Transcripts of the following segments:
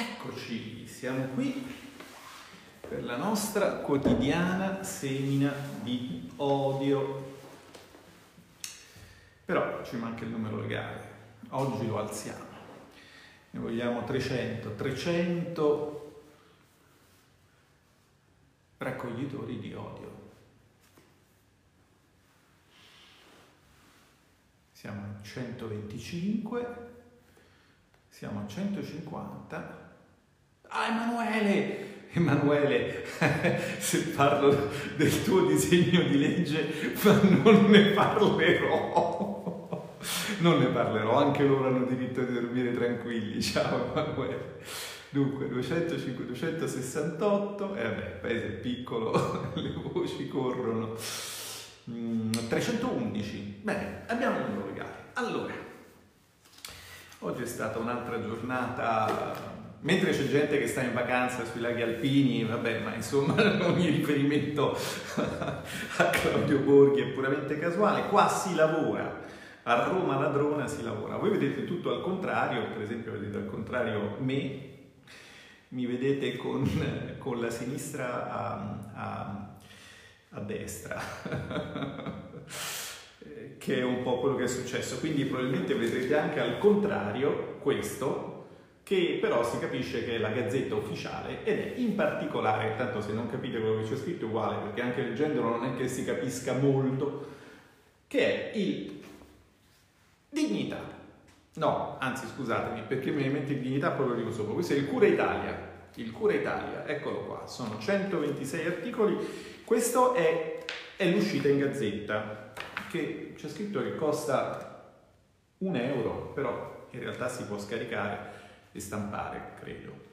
Eccoci, siamo qui per la nostra quotidiana semina di odio. Però ci manca il numero legale, oggi lo alziamo. Ne vogliamo 300, 300 raccoglitori di odio. Siamo a 125, siamo a 150 Ah, Emanuele! Emanuele, se parlo del tuo disegno di legge, non ne parlerò. Non ne parlerò, anche loro hanno diritto di dormire tranquilli. Ciao Emanuele. Dunque, 205, 268, e eh vabbè, il paese è piccolo, le voci corrono. 311, mm, bene, abbiamo un legale. Allora, oggi è stata un'altra giornata Mentre c'è gente che sta in vacanza sui laghi alpini, vabbè, ma insomma ogni riferimento a Claudio Borghi è puramente casuale, qua si lavora, a Roma ladrona si lavora. Voi vedete tutto al contrario, per esempio vedete al contrario me, mi vedete con, con la sinistra a, a, a destra, che è un po' quello che è successo. Quindi probabilmente vedrete anche al contrario questo, che però si capisce che è la gazzetta ufficiale ed è in particolare, tanto se non capite quello che c'è scritto è uguale, perché anche leggendolo non è che si capisca molto, che è il Dignità. No, anzi scusatemi, perché mi mette il Dignità lo dico sopra. Questo è il Cura Italia. Il Cura Italia, eccolo qua, sono 126 articoli. Questo è, è l'uscita in gazzetta, che c'è scritto che costa un euro, però in realtà si può scaricare e stampare, credo.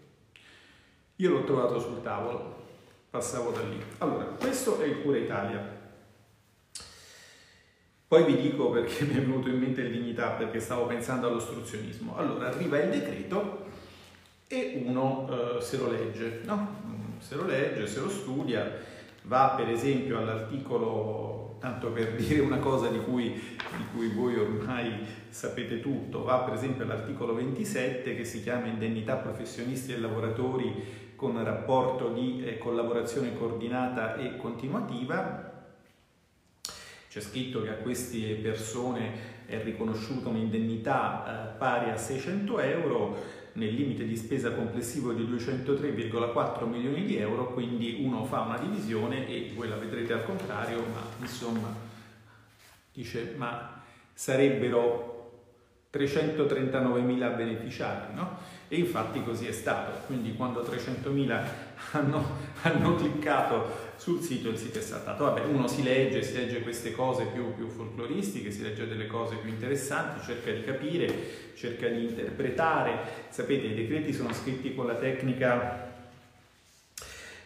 Io l'ho trovato sul tavolo, passavo da lì. Allora, questo è il Cura Italia. Poi vi dico perché mi è venuto in mente il dignità, perché stavo pensando all'ostruzionismo. Allora, arriva il decreto e uno eh, se lo legge, no? Se lo legge, se lo studia, va per esempio all'articolo tanto per dire una cosa di cui, di cui, voi ormai sapete tutto, va per esempio all'articolo 27 che si chiama indennità professionisti e lavoratori con rapporto di eh, collaborazione coordinata e continuativa. C'è scritto che a queste persone è riconosciuta un'indennità eh, pari a 600 euro nel limite di spesa complessivo di 203,4 milioni di euro, quindi uno fa una divisione e voi la vedrete al contrario, ma insomma dice ma sarebbero 339 mila beneficiari, no? E infatti così è stato, quindi quando 300.000 hanno, hanno, cliccato sul sito il sito è saltato. Vabbè, uno si legge, si legge queste cose più, più folcloristiche, si legge delle cose più interessanti, cerca di capire, cerca di interpretare. Sapete, i decreti sono scritti con la tecnica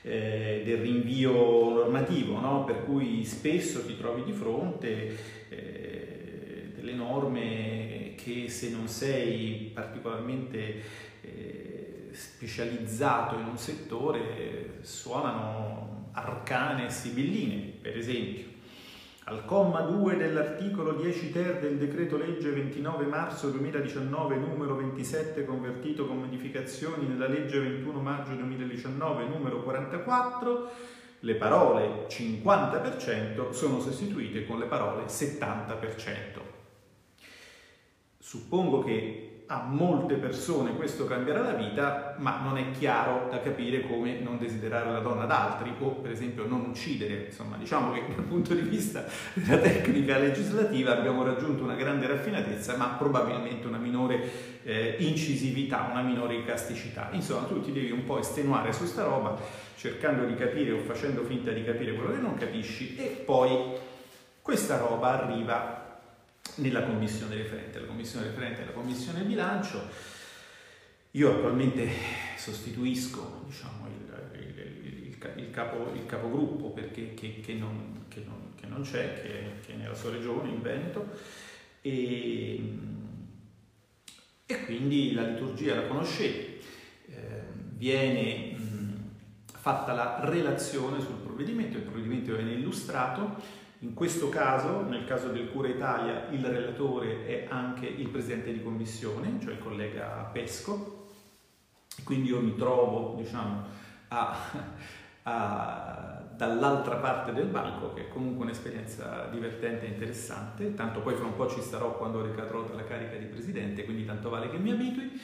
eh, del rinvio normativo, no? per cui spesso ti trovi di fronte eh, delle norme che se non sei particolarmente eh, specializzato in un settore suonano arcane e sibilline, per esempio. Al comma 2 dell'articolo 10 ter del decreto legge 29 marzo 2019 numero 27 convertito con modificazioni nella legge 21 maggio 2019 numero 44 le parole 50% sono sostituite con le parole 70%. Suppongo che a molte persone questo cambierà la vita, ma non è chiaro da capire come non desiderare la donna ad altri o per esempio non uccidere. Insomma, diciamo che dal punto di vista della tecnica legislativa abbiamo raggiunto una grande raffinatezza, ma probabilmente una minore eh, incisività, una minore icasticità. Insomma, tu ti devi un po' estenuare su sta roba, cercando di capire o facendo finta di capire quello che non capisci e poi questa roba arriva nella commissione referente. La commissione referente è la commissione bilancio. Io attualmente sostituisco diciamo, il, il, il, capo, il capogruppo perché, che, che, non, che, non, che, non, c'è, che, è nella sua regione, in Veneto, e, e quindi la liturgia la conoscete. Eh, viene mh, fatta la relazione sul provvedimento, il provvedimento viene illustrato in questo caso, nel caso del Cura Italia, il relatore è anche il presidente di commissione, cioè il collega Pesco, Quindi io mi trovo, diciamo, dall'altra parte del banco, che è comunque un'esperienza divertente e interessante, tanto poi fra un po' ci starò quando ricadrò dalla carica di presidente, quindi tanto vale che mi abitui.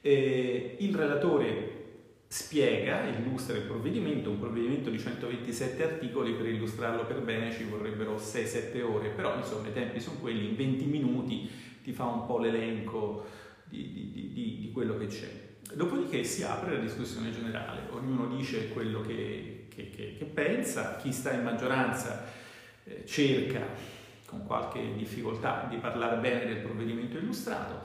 E il relatore spiega, illustra il provvedimento, un provvedimento di 127 articoli, per illustrarlo per bene ci vorrebbero 6-7 ore, però insomma i tempi sono quelli, in 20 minuti ti fa un po' l'elenco di, di, di, di quello che c'è. Dopodiché si apre la discussione generale, ognuno dice quello che, che, che, che pensa, chi sta in maggioranza eh, cerca con qualche difficoltà di parlare bene del provvedimento illustrato,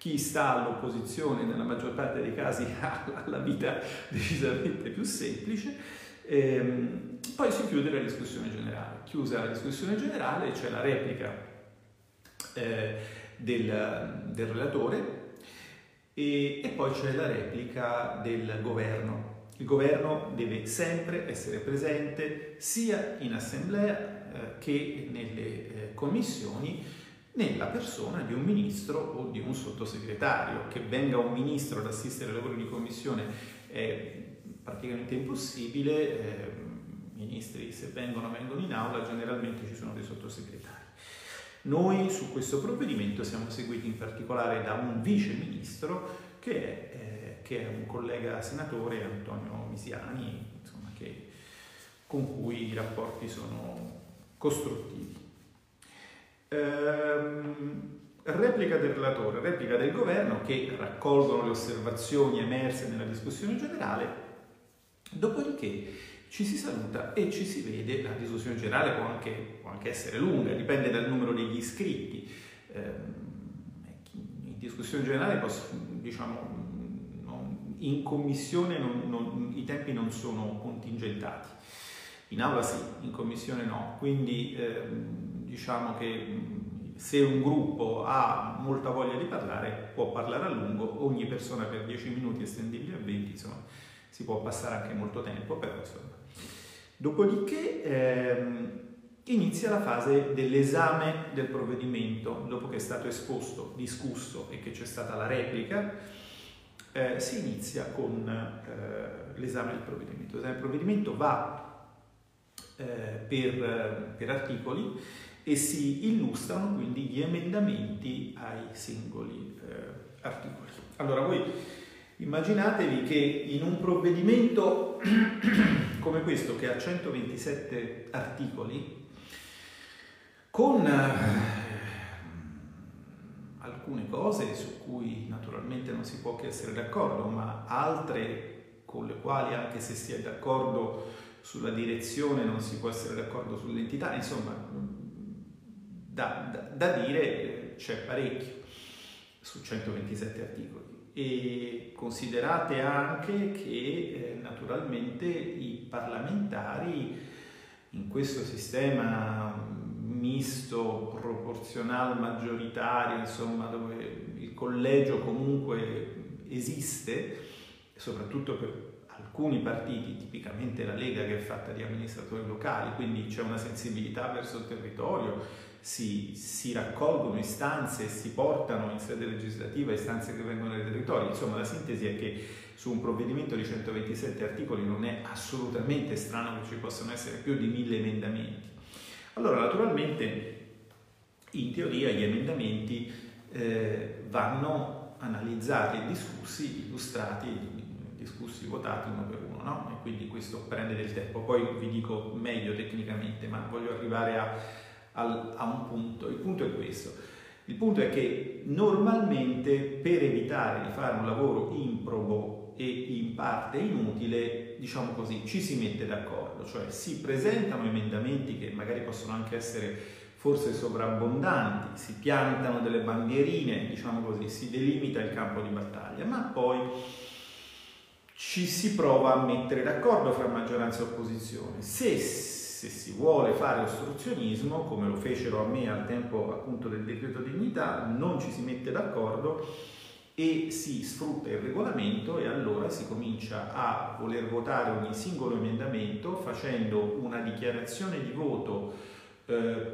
chi sta all'opposizione nella maggior parte dei casi ha la vita decisamente più semplice. Ehm, poi si chiude la discussione generale. Chiusa la discussione generale c'è la replica eh, del, del, relatore e, e poi c'è la replica del governo. Il governo deve sempre essere presente sia in assemblea eh, che nelle eh, commissioni nella persona di un ministro o di un sottosegretario. Che venga un ministro ad assistere ai lavori di commissione è praticamente impossibile, eh, ministri se vengono vengono in aula, generalmente ci sono dei sottosegretari. Noi su questo provvedimento siamo seguiti in particolare da un vice ministro che è, eh, che è un collega senatore, Antonio Misiani, insomma, che, con cui i rapporti sono costruttivi. Ehm, replica del relatore, replica del governo che raccolgono le osservazioni emerse nella discussione generale, dopodiché ci si saluta e ci si vede, la discussione generale può anche, può anche essere lunga, dipende dal numero degli iscritti. Ehm, in discussione generale posso, diciamo, in commissione non, non, i tempi non sono contingentati, in aula sì, in commissione no, quindi ehm, diciamo che se un gruppo ha molta voglia di parlare può parlare a lungo, ogni persona per 10 minuti estendibili a 20, insomma si può passare anche molto tempo, però insomma. Dopodiché ehm, inizia la fase dell'esame del provvedimento, dopo che è stato esposto, discusso e che c'è stata la replica, eh, si inizia con eh, l'esame del provvedimento. L'esame del provvedimento va eh, per, per articoli e si illustrano quindi gli emendamenti ai singoli eh, articoli. Allora voi immaginatevi che in un provvedimento come questo che ha 127 articoli, con eh, alcune cose su cui naturalmente non si può che essere d'accordo, ma altre con le quali anche se si è d'accordo sulla direzione non si può essere d'accordo sull'entità, insomma da, da, da dire c'è parecchio su 127 articoli. E considerate anche che eh, naturalmente i parlamentari in questo sistema misto, proporzionale, maggioritario, insomma, dove il collegio comunque esiste, soprattutto per alcuni partiti, tipicamente la Lega che è fatta di amministratori locali, quindi c'è una sensibilità verso il territorio, si, si, raccolgono istanze e si portano in sede legislativa istanze che vengono dai territori. Insomma, la sintesi è che su un provvedimento di 127 articoli non è assolutamente strano che ci possano essere più di mille emendamenti. Allora, naturalmente, in teoria gli emendamenti eh, vanno analizzati discussi, illustrati, discussi, votati uno per uno, no? E quindi questo prende del tempo. Poi vi dico meglio tecnicamente, ma voglio arrivare a al, a un punto. Il punto è questo. Il punto è che normalmente per evitare di fare un lavoro improbo e in parte inutile, diciamo così, ci si mette d'accordo, cioè si presentano emendamenti che magari possono anche essere forse sovrabbondanti, si piantano delle bandierine, diciamo così, si delimita il campo di battaglia, ma poi ci si prova a mettere d'accordo fra maggioranza e opposizione. Se se si vuole fare ostruzionismo, come lo fecero a me al tempo appunto del decreto dignità, non ci si mette d'accordo e si sfrutta il regolamento e allora si comincia a voler votare ogni singolo emendamento facendo una dichiarazione di voto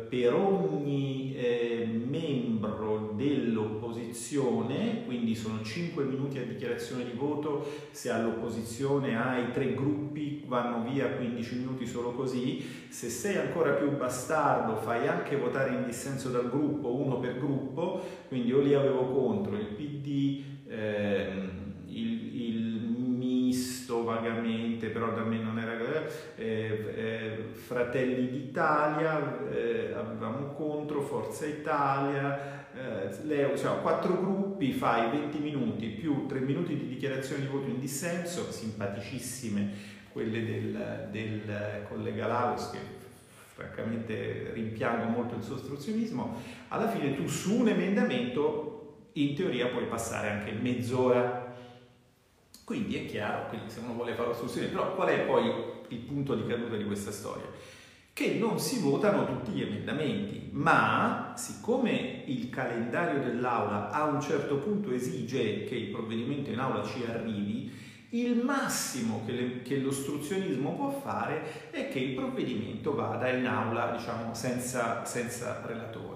per ogni eh, membro dell'opposizione, quindi sono 5 minuti a dichiarazione di voto, se all'opposizione hai tre gruppi vanno via 15 minuti solo così, se sei ancora più bastardo fai anche votare in dissenso dal gruppo, uno per gruppo, quindi io lì avevo contro il PD, ehm, misto vagamente, però da me non era eh, eh, Fratelli d'Italia, eh, avevamo contro Forza Italia, eh, Leo, cioè, quattro gruppi, fai 20 minuti più 3 minuti di dichiarazione di voto in dissenso, simpaticissime quelle del, del collega Laus che francamente rimpiango molto il suo ostruzionismo, alla fine tu su un emendamento in teoria puoi passare anche mezz'ora. Quindi è chiaro, quindi se uno vuole fare ostruzione, però qual è poi il punto di caduta di questa storia? Che non si votano tutti gli emendamenti, ma siccome il calendario dell'Aula a un certo punto esige che il provvedimento in Aula ci arrivi, il massimo che, le, che, l'ostruzionismo può fare è che il provvedimento vada in aula diciamo, senza, senza relatore.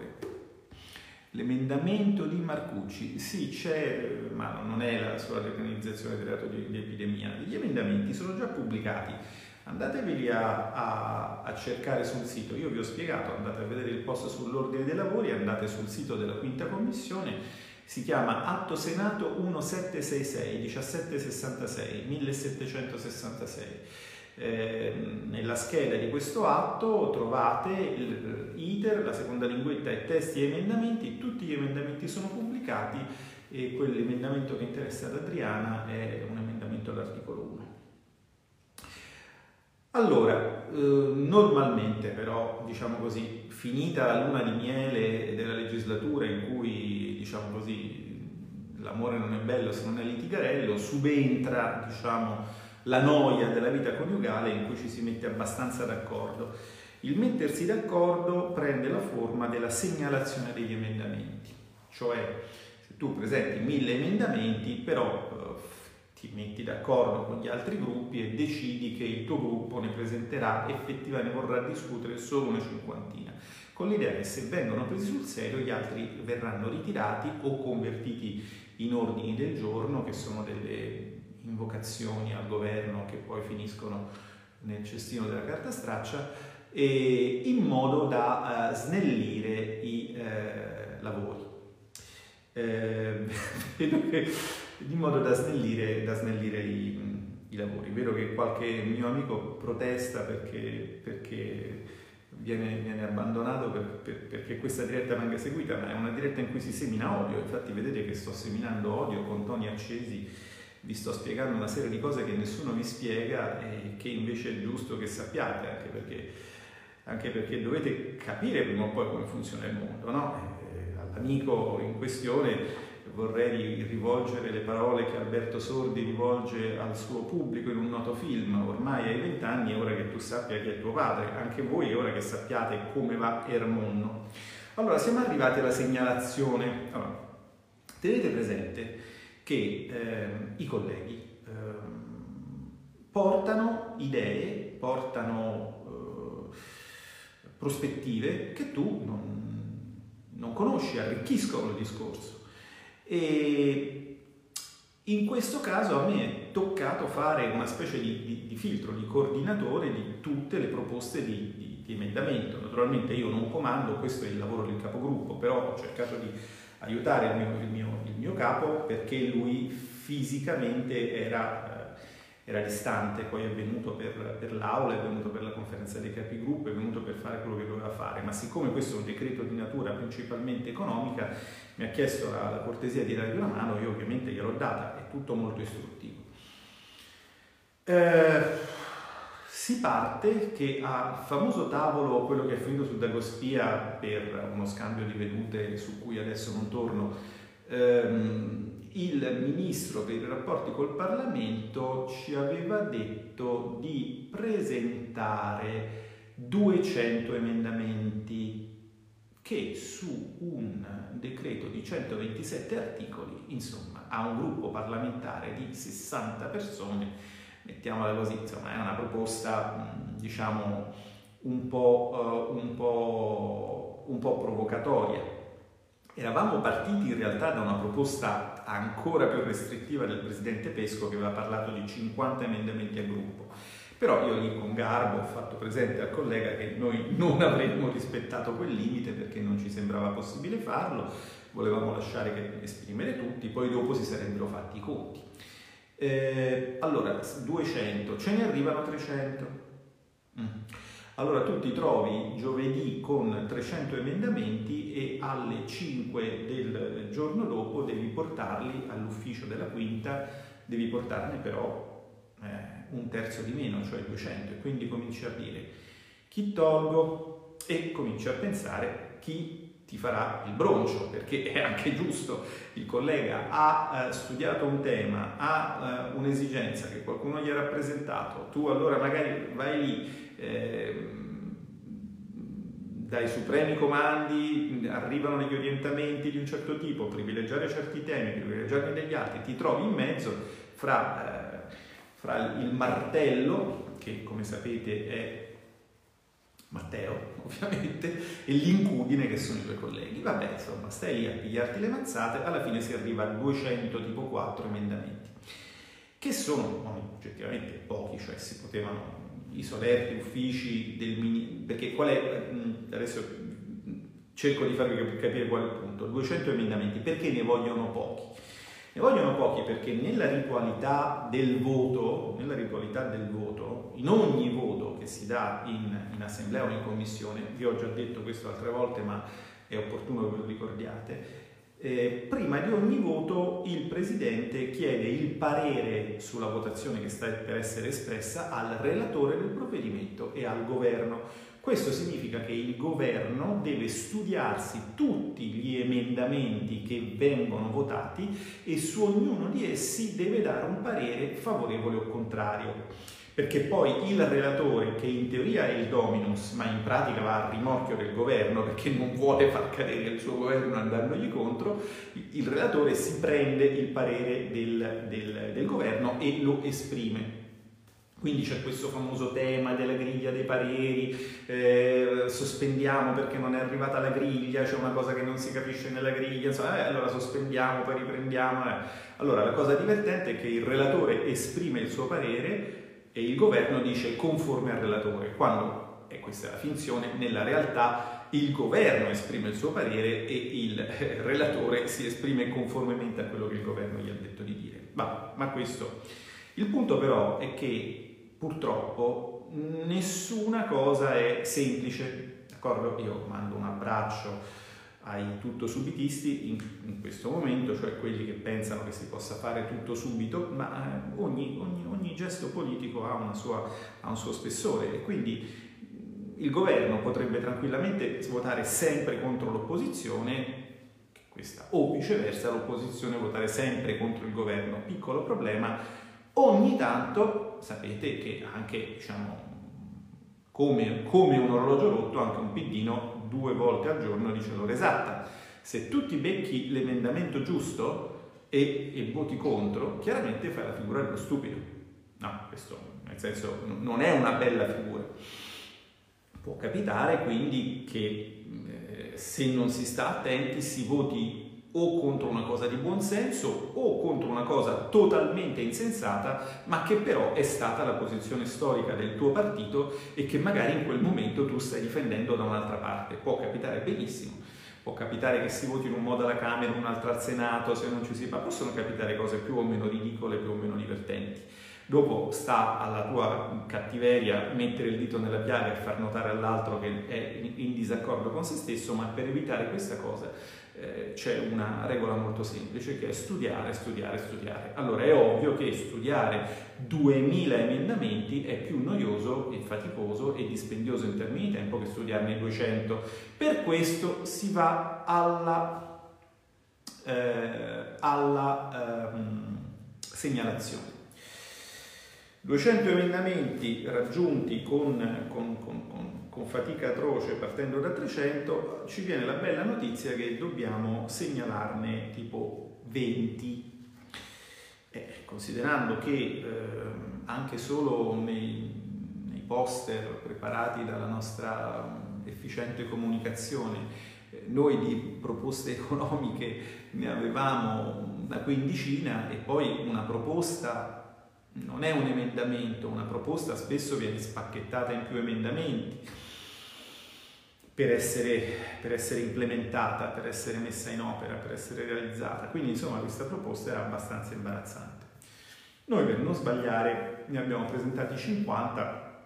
L'emendamento di Marcucci, sì c'è, ma non è la sola depenalizzazione del reato di, di, epidemia, gli emendamenti sono già pubblicati, andateveli a, a, a, cercare sul sito, io vi ho spiegato, andate a vedere il post sull'ordine dei lavori, andate sul sito della quinta commissione, si chiama Atto Senato 1766, 1766, 1766. Eh, nella scheda di questo atto trovate l'iter, la seconda linguetta e testi e emendamenti, tutti gli emendamenti sono pubblicati e quell'emendamento che interessa ad Adriana è un emendamento all'articolo 1. Allora, eh, normalmente però, diciamo così, finita la luna di miele della legislatura in cui, diciamo così, l'amore non è bello se non è litigarello, subentra, diciamo, la noia della vita coniugale in cui ci si mette abbastanza d'accordo. Il mettersi d'accordo prende la forma della segnalazione degli emendamenti, cioè se tu presenti mille emendamenti, però eh, ti metti d'accordo con gli altri gruppi e decidi che il tuo gruppo ne presenterà effettivamente, vorrà discutere solo una cinquantina, con l'idea che se vengono presi sul serio gli altri verranno ritirati o convertiti in ordini del giorno, che sono delle invocazioni al governo che poi finiscono nel cestino della carta straccia, in modo da uh, snellire i uh, lavori. Eh, in modo da snellire, da snellire i, i, lavori. Vedo che qualche mio amico protesta perché, perché viene, viene, abbandonato per, per, perché questa diretta venga seguita, ma è una diretta in cui si semina odio. Infatti vedete che sto seminando odio con toni accesi, vi sto spiegando una serie di cose che nessuno vi spiega e che invece è giusto che sappiate, anche perché, anche perché dovete capire prima o poi come funziona il mondo. No? Eh, all'amico in questione vorrei rivolgere le parole che Alberto Sordi rivolge al suo pubblico in un noto film, ormai hai vent'anni, ora che tu sappia chi è tuo padre, anche voi ora che sappiate come va Ermonno. Allora, siamo arrivati alla segnalazione. Allora, tenete presente che eh, i colleghi eh, portano idee, portano eh, prospettive che tu non, non conosci, arricchiscono il discorso. E in questo caso a me è toccato fare una specie di, di, di filtro, di coordinatore di tutte le proposte di, di, emendamento. Naturalmente io non comando, questo è il lavoro del capogruppo, però ho cercato di aiutare il mio, il mio, il mio capo perché lui fisicamente era era distante, poi è venuto per, per, l'aula, è venuto per la conferenza dei capigruppo, è venuto per fare quello che doveva fare, ma siccome questo è un decreto di natura principalmente economica, mi ha chiesto la, la cortesia di dargli una mano, io ovviamente gliel'ho data, è tutto molto istruttivo. Eh, si parte che al famoso tavolo, quello che è finito su Dagospia per uno scambio di vedute su cui adesso non torno, ehm, il ministro per i rapporti col Parlamento ci aveva detto di presentare 200 emendamenti che su un decreto di 127 articoli, insomma, a un gruppo parlamentare di 60 persone, mettiamola così, insomma, è una proposta, diciamo, un po', uh, un po', un po' provocatoria. Eravamo partiti in realtà da una proposta ancora più restrittiva del presidente Pesco che aveva parlato di 50 emendamenti a gruppo. Però io lì con garbo ho fatto presente al collega che noi non avremmo rispettato quel limite perché non ci sembrava possibile farlo, volevamo lasciare che esprimere tutti, poi dopo si sarebbero fatti i conti. Eh, allora, 200, ce ne arrivano 300. Mm. Allora tu ti trovi giovedì con 300 emendamenti e alle 5 del giorno dopo devi portarli all'ufficio della quinta, devi portarne però eh, un terzo di meno, cioè 200, e quindi cominci a dire chi tolgo e cominci a pensare chi ti farà il broncio, perché è anche giusto, il collega ha eh, studiato un tema, ha eh, un'esigenza che qualcuno gli ha rappresentato, tu allora magari vai lì Ehm, dai supremi comandi arrivano degli orientamenti di un certo tipo, privilegiare certi temi, privilegiarne degli altri, ti trovi in mezzo fra, eh, fra il martello, che come sapete è Matteo, ovviamente, e l'incudine che sono i tuoi colleghi. Vabbè, insomma, stai lì a pigliarti le mazzate, alla fine si arriva a 200 tipo 4 emendamenti, che sono oggettivamente pochi, cioè si potevano i solerti uffici del ministero, perché qual è, adesso cerco di farvi capire qual è il punto, 200 emendamenti, perché ne vogliono pochi? Ne vogliono pochi perché nella ritualità del voto, nella ritualità del voto, in ogni voto che si dà in, in assemblea o in commissione, vi ho già detto questo altre volte ma è opportuno che lo ricordiate, eh, prima di ogni voto il Presidente chiede il parere sulla votazione che sta per essere espressa al relatore del provvedimento e al governo. Questo significa che il governo deve studiarsi tutti gli emendamenti che vengono votati e su ognuno di essi deve dare un parere favorevole o contrario perché poi il relatore, che in teoria è il dominus, ma in pratica va a rimorchio del governo perché non vuole far cadere il suo governo andandogli contro, il relatore si prende il parere del, del, del governo e lo esprime. Quindi c'è questo famoso tema della griglia dei pareri, eh, sospendiamo perché non è arrivata la griglia, c'è una cosa che non si capisce nella griglia, insomma, eh, allora sospendiamo, poi riprendiamo. Eh. Allora la cosa divertente è che il relatore esprime il suo parere e il governo dice conforme al relatore, quando, e questa è la finzione, nella realtà il governo esprime il suo parere e il eh, relatore si esprime conformemente a quello che il governo gli ha detto di dire. Ma, ma questo. Il punto però è che purtroppo nessuna cosa è semplice, d'accordo? Io mando un abbraccio ai tutto subitisti in, in, questo momento, cioè quelli che pensano che si possa fare tutto subito, ma eh, ogni, ogni, ogni, gesto politico ha, sua, ha, un suo spessore e quindi il governo potrebbe tranquillamente votare sempre contro l'opposizione, questa, o viceversa l'opposizione votare sempre contro il governo. Piccolo problema, ogni tanto sapete che anche diciamo, come, come un orologio rotto, anche un piddino due volte al giorno dice l'ora esatta. Se tu ti becchi l'emendamento giusto e, e voti contro, chiaramente fai la figura dello stupido. No, questo nel senso non è una bella figura. Può capitare quindi che eh, se non si sta attenti si voti o contro una cosa di buonsenso o contro una cosa totalmente insensata, ma che però è stata la posizione storica del tuo partito e che magari in quel momento tu stai difendendo da un'altra parte. Può capitare benissimo. Può capitare che si voti in un modo alla Camera, un altro al Senato, se non ci si fa, possono capitare cose più o meno ridicole, più o meno divertenti. Dopo sta alla tua cattiveria mettere il dito nella piaga e far notare all'altro che è in disaccordo con se stesso, ma per evitare questa cosa eh, c'è una regola molto semplice che è studiare, studiare, studiare. Allora è ovvio che studiare 2000 emendamenti è più noioso e faticoso e dispendioso in termini di tempo che studiarne 200. Per questo si va alla, eh, alla ehm, segnalazione. 200 emendamenti raggiunti con, con, con, con con fatica atroce partendo da 300, ci viene la bella notizia che dobbiamo segnalarne tipo 20. Eh, considerando che eh, anche solo nei, nei, poster preparati dalla nostra efficiente comunicazione. Eh, noi di proposte economiche ne avevamo una quindicina e poi una proposta non è un emendamento, una proposta spesso viene spacchettata in più emendamenti per essere, per essere, implementata, per essere messa in opera, per essere realizzata. Quindi insomma questa proposta era abbastanza imbarazzante. Noi per non sbagliare ne abbiamo presentati 50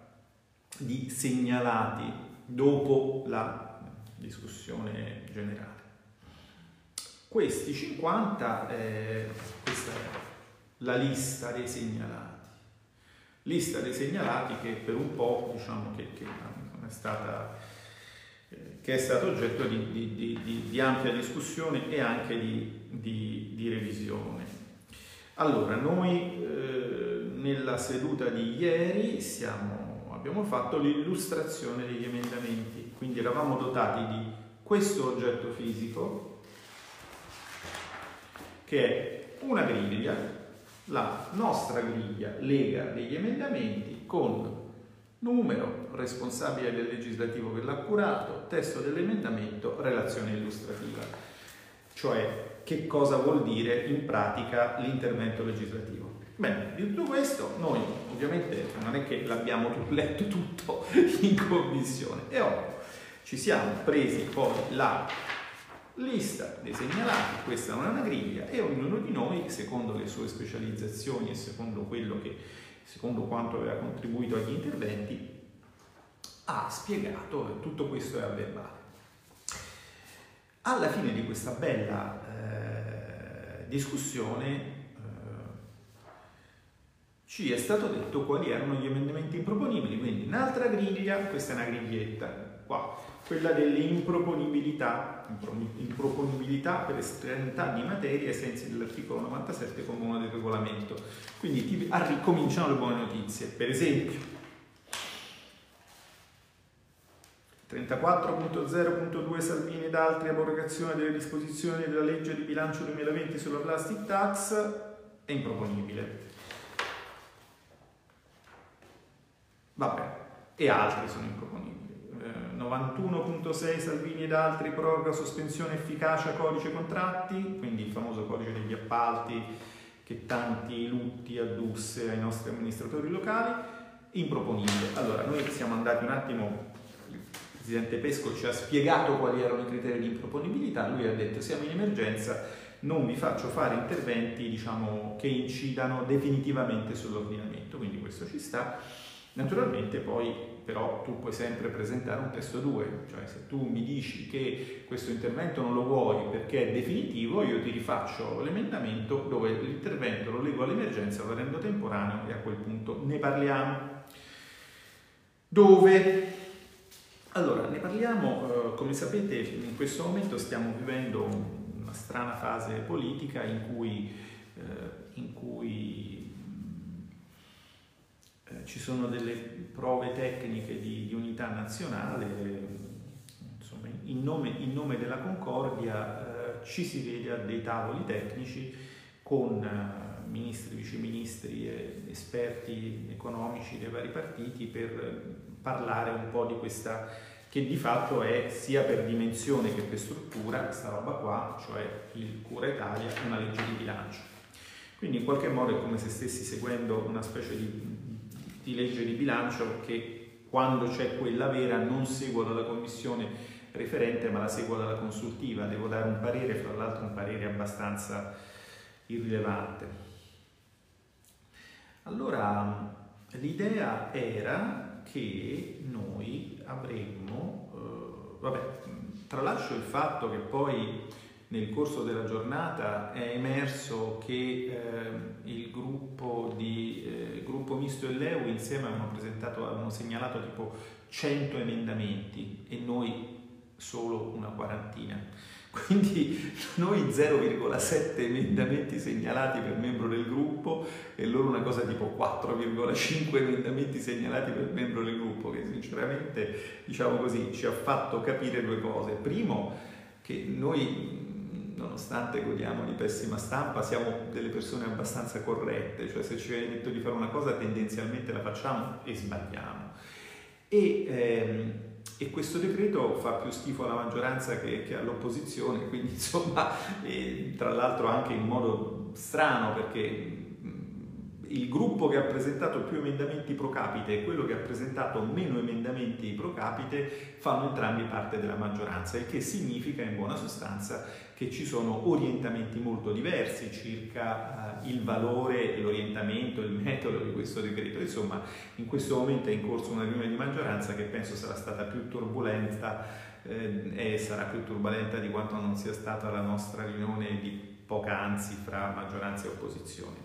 di segnalati dopo la discussione generale. Questi 50, eh, questa è la lista dei segnalati. Lista dei segnalati che per un po' diciamo che, che è stata che è stato oggetto di, di, di, di ampia discussione e anche di, revisione. Allora, noi eh, nella seduta di ieri siamo, abbiamo fatto l'illustrazione degli emendamenti, quindi eravamo dotati di questo oggetto fisico che è una griglia, la nostra griglia lega degli emendamenti con numero, responsabile del legislativo per l'accurato, testo dell'emendamento, relazione illustrativa. Cioè, che cosa vuol dire in pratica l'intervento legislativo? Bene, di tutto questo noi ovviamente non è che l'abbiamo letto tutto in commissione e ora ci siamo presi poi la lista dei segnalati, questa non è una griglia e ognuno di noi, secondo le sue specializzazioni e secondo quello che secondo quanto aveva contribuito agli interventi, ha spiegato, tutto questo è a verbale. Alla fine di questa bella eh, discussione eh, ci è stato detto quali erano gli emendamenti improponibili, quindi un'altra griglia, questa è una griglietta, qua, quella delle improponibilità, per estraneità di materia ai sensi dell'articolo 97 come uno del regolamento. Quindi ti, ricominciano le buone notizie. Per esempio, 34.0.2 Salvini ed altri abrogazione delle disposizioni della legge di bilancio 2020 sulla plastic tax è improponibile. Vabbè, e altri sono improponibili. 91.6 Salvini ed altri proroga sospensione efficacia codice contratti, quindi il famoso codice degli appalti che tanti lutti addusse ai nostri amministratori locali, improponibile. Allora, noi siamo andati un attimo, il Presidente Pesco ci ha spiegato quali erano i criteri di improponibilità, lui ha detto siamo in emergenza, non vi faccio fare interventi diciamo, che incidano definitivamente sull'ordinamento, quindi questo ci sta. Naturalmente poi però tu puoi sempre presentare un testo 2, cioè se tu mi dici che questo intervento non lo vuoi perché è definitivo, io ti rifaccio l'emendamento dove l'intervento lo leggo all'emergenza, lo rendo temporaneo e a quel punto ne parliamo. Dove? Allora, ne parliamo, eh, come sapete in questo momento stiamo vivendo una strana fase politica in cui, eh, in cui ci sono delle prove tecniche di, di unità nazionale, insomma, in, nome, in nome della concordia eh, ci si vede a dei tavoli tecnici con eh, ministri, viceministri esperti economici dei vari partiti per parlare un po' di questa che di fatto è sia per dimensione che per struttura questa roba qua, cioè il Cura Italia, una legge di bilancio. Quindi in qualche modo è come se stessi seguendo una specie di di legge di bilancio che quando c'è quella vera non seguo dalla commissione referente ma la seguo dalla consultiva, devo dare un parere, fra l'altro un parere abbastanza irrilevante. Allora, l'idea era che noi avremmo, eh, vabbè, tralascio il fatto che poi nel corso della giornata è emerso che eh, il gruppo, di, eh, gruppo misto e l'EU insieme avevano, avevano segnalato tipo 100 emendamenti e noi solo una quarantina. Quindi noi 0,7 emendamenti segnalati per membro del gruppo e loro una cosa tipo 4,5 emendamenti segnalati per membro del gruppo, che sinceramente, diciamo così, ci ha fatto capire due cose. Primo, che noi nonostante godiamo di pessima stampa, siamo delle persone abbastanza corrette, cioè se ci viene detto di fare una cosa tendenzialmente la facciamo e sbagliamo. E, ehm, e questo decreto fa più schifo alla maggioranza che, che all'opposizione, quindi insomma, tra l'altro anche in modo strano perché il gruppo che ha presentato più emendamenti pro capite e quello che ha presentato meno emendamenti pro capite fanno entrambi parte della maggioranza, il che significa in buona sostanza che ci sono orientamenti molto diversi circa uh, il valore, l'orientamento, il metodo di questo decreto. Insomma, in questo momento è in corso una riunione di maggioranza che penso sarà stata più turbolenta eh, e sarà più turbolenta di quanto non sia stata la nostra riunione di poc'anzi fra maggioranza e opposizione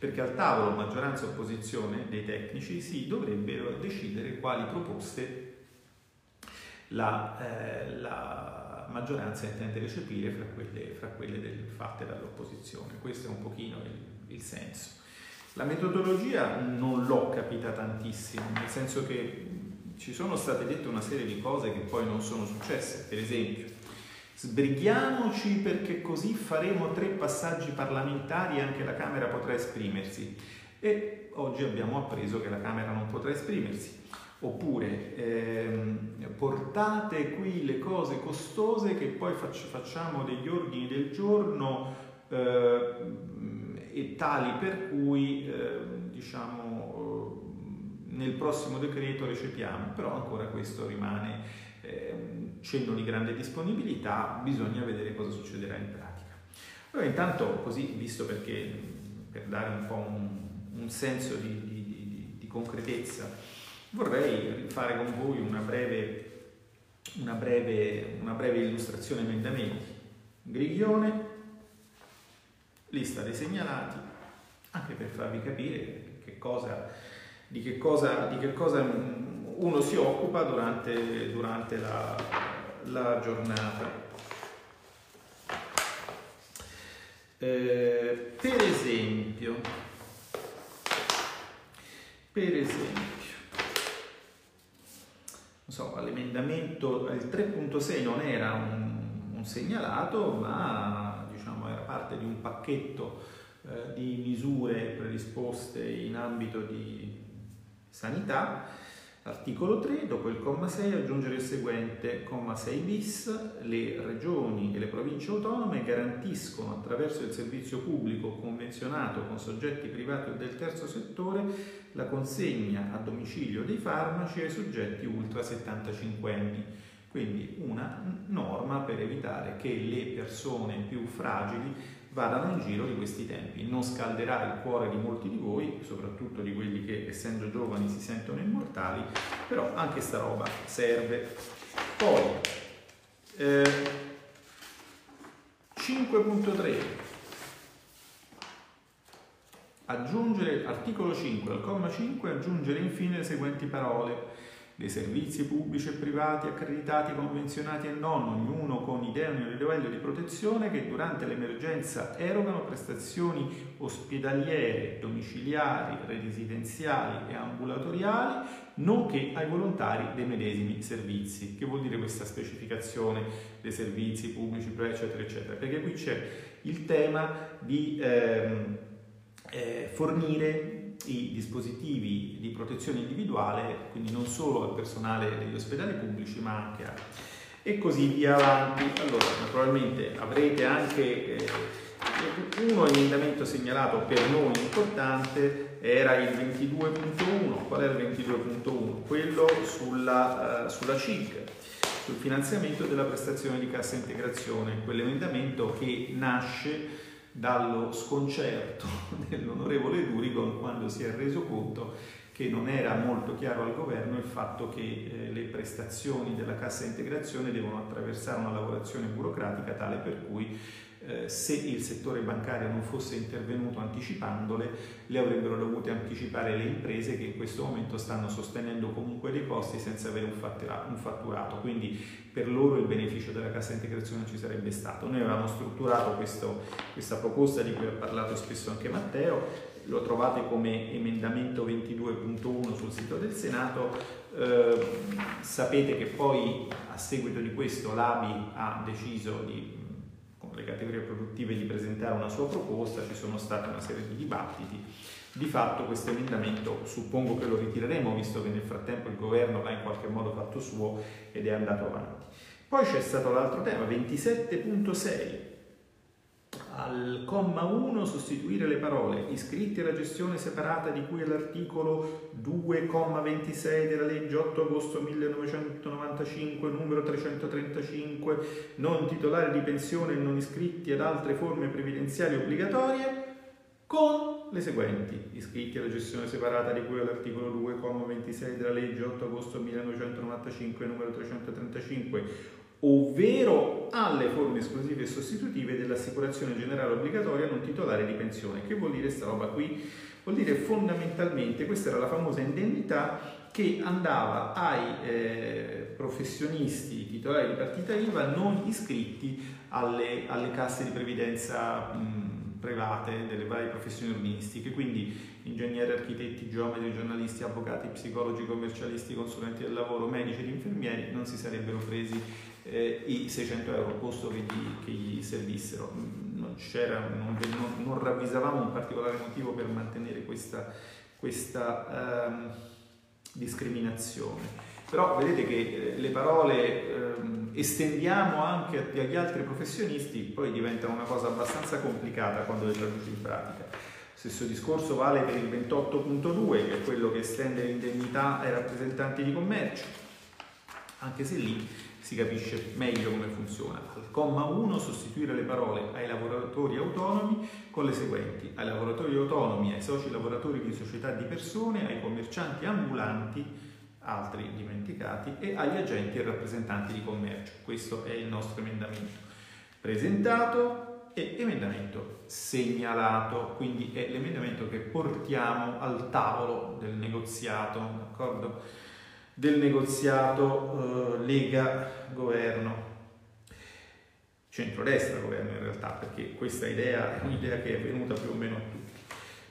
perché al tavolo maggioranza e opposizione dei tecnici si dovrebbero decidere quali proposte la, eh, la maggioranza intende recepire fra quelle, fra quelle del, fatte dall'opposizione. Questo è un pochino il, il senso. La metodologia non l'ho capita tantissimo, nel senso che ci sono state dette una serie di cose che poi non sono successe. Per esempio, Sbrighiamoci perché così faremo tre passaggi parlamentari e anche la Camera potrà esprimersi. E oggi abbiamo appreso che la Camera non potrà esprimersi. Oppure ehm, portate qui le cose costose che poi facciamo degli ordini del giorno eh, e tali per cui eh, diciamo nel prossimo decreto recepiamo, però ancora questo rimane eh, cenno di grande disponibilità, bisogna vedere cosa succederà in pratica. Allora intanto così, visto perché per dare un po' un, un senso di, di, di, di, concretezza, vorrei fare con voi una breve, una breve, una breve illustrazione emendamenti. Griglione, lista dei segnalati, anche per farvi capire che cosa, di, che cosa, di che cosa uno si occupa durante, durante la, la, giornata. Eh, per esempio, per esempio, so, l'emendamento il 3.6 non era un, un, segnalato, ma diciamo, era parte di un pacchetto eh, di misure predisposte in ambito di sanità Articolo 3, dopo il comma 6 aggiungere il seguente, comma 6 bis, le regioni e le province autonome garantiscono attraverso il servizio pubblico convenzionato con soggetti privati o del terzo settore la consegna a domicilio dei farmaci ai soggetti ultra 75 anni. Quindi una norma per evitare che le persone più fragili vadano in giro di questi tempi. Non scalderà il cuore di molti di voi, soprattutto di quelli che essendo giovani si sentono immortali, però anche sta roba serve. Poi, eh, 5.3 aggiungere articolo 5 al comma 5 aggiungere infine le seguenti parole dei servizi pubblici e privati accreditati, convenzionati e non, ognuno con idoneo livello di protezione che durante l'emergenza erogano prestazioni ospedaliere, domiciliari, residenziali e ambulatoriali, nonché ai volontari dei medesimi servizi. Che vuol dire questa specificazione dei servizi pubblici, eccetera, eccetera? Perché qui c'è il tema di ehm, eh, fornire i dispositivi di protezione individuale, quindi non solo al personale degli ospedali pubblici, ma anche a... e così via avanti. Allora, naturalmente avrete anche eh, uno emendamento segnalato per noi importante era il 22.1. Qual è il 22.1? Quello sulla, uh, sulla CIG, sul finanziamento della prestazione di cassa integrazione, quell'emendamento che nasce dallo sconcerto dell'onorevole Durigon quando si è reso conto che non era molto chiaro al governo il fatto che eh, le prestazioni della cassa integrazione devono attraversare una lavorazione burocratica tale per cui eh, se il settore bancario non fosse intervenuto anticipandole, le avrebbero dovute anticipare le imprese che in questo momento stanno sostenendo comunque dei costi senza avere un fatturato. Quindi per loro il beneficio della cassa integrazione ci sarebbe stato. Noi avevamo strutturato questo, questa proposta di cui ha parlato spesso anche Matteo, lo trovate come emendamento 22.1 sul sito del Senato. Eh, sapete che poi a seguito di questo l'ABI ha deciso di le categorie produttive di presentare una sua proposta, ci sono stati una serie di dibattiti. Di fatto questo emendamento suppongo che lo ritireremo, visto che nel frattempo il governo l'ha in qualche modo fatto suo ed è andato avanti. Poi c'è stato l'altro tema, 27.6 al comma 1 sostituire le parole iscritti alla gestione separata di cui è l'articolo 2,26 della legge 8 agosto 1995 numero 335 non titolari di pensione e non iscritti ad altre forme previdenziali obbligatorie con le seguenti iscritti alla gestione separata di cui è l'articolo 2,26 della legge 8 agosto 1995 numero 335 ovvero alle forme esclusive e sostitutive dell'assicurazione generale obbligatoria non titolare di pensione. Che vuol dire questa roba qui? Vuol dire fondamentalmente, questa era la famosa indennità che andava ai eh, professionisti titolari di partita IVA non iscritti alle, alle casse di previdenza mh, private delle varie professioni ordinistiche, quindi ingegneri, architetti, geometri, giornalisti, avvocati, psicologi, commercialisti, consulenti del lavoro, medici ed infermieri non si sarebbero presi eh, i 600 euro posto che gli, che gli servissero. Non, non, non, non, ravvisavamo un particolare motivo per mantenere questa, questa ehm, discriminazione. Però vedete che eh, le parole ehm, estendiamo anche agli altri professionisti, poi diventano una cosa abbastanza complicata quando le traduci in pratica. Stesso discorso vale per il 28.2, che è quello che estende l'indennità ai rappresentanti di commercio, anche se lì si capisce meglio come funziona. Al comma 1 sostituire le parole ai lavoratori autonomi con le seguenti: ai lavoratori autonomi, ai soci lavoratori di società di persone, ai commercianti ambulanti, altri dimenticati, e agli agenti e rappresentanti di commercio. Questo è il nostro emendamento presentato e emendamento segnalato, quindi è l'emendamento che portiamo al tavolo del negoziato, d'accordo? Del negoziato eh, Lega-Governo, centrodestra-governo in realtà, perché questa idea è un'idea che è venuta più o meno a tutti.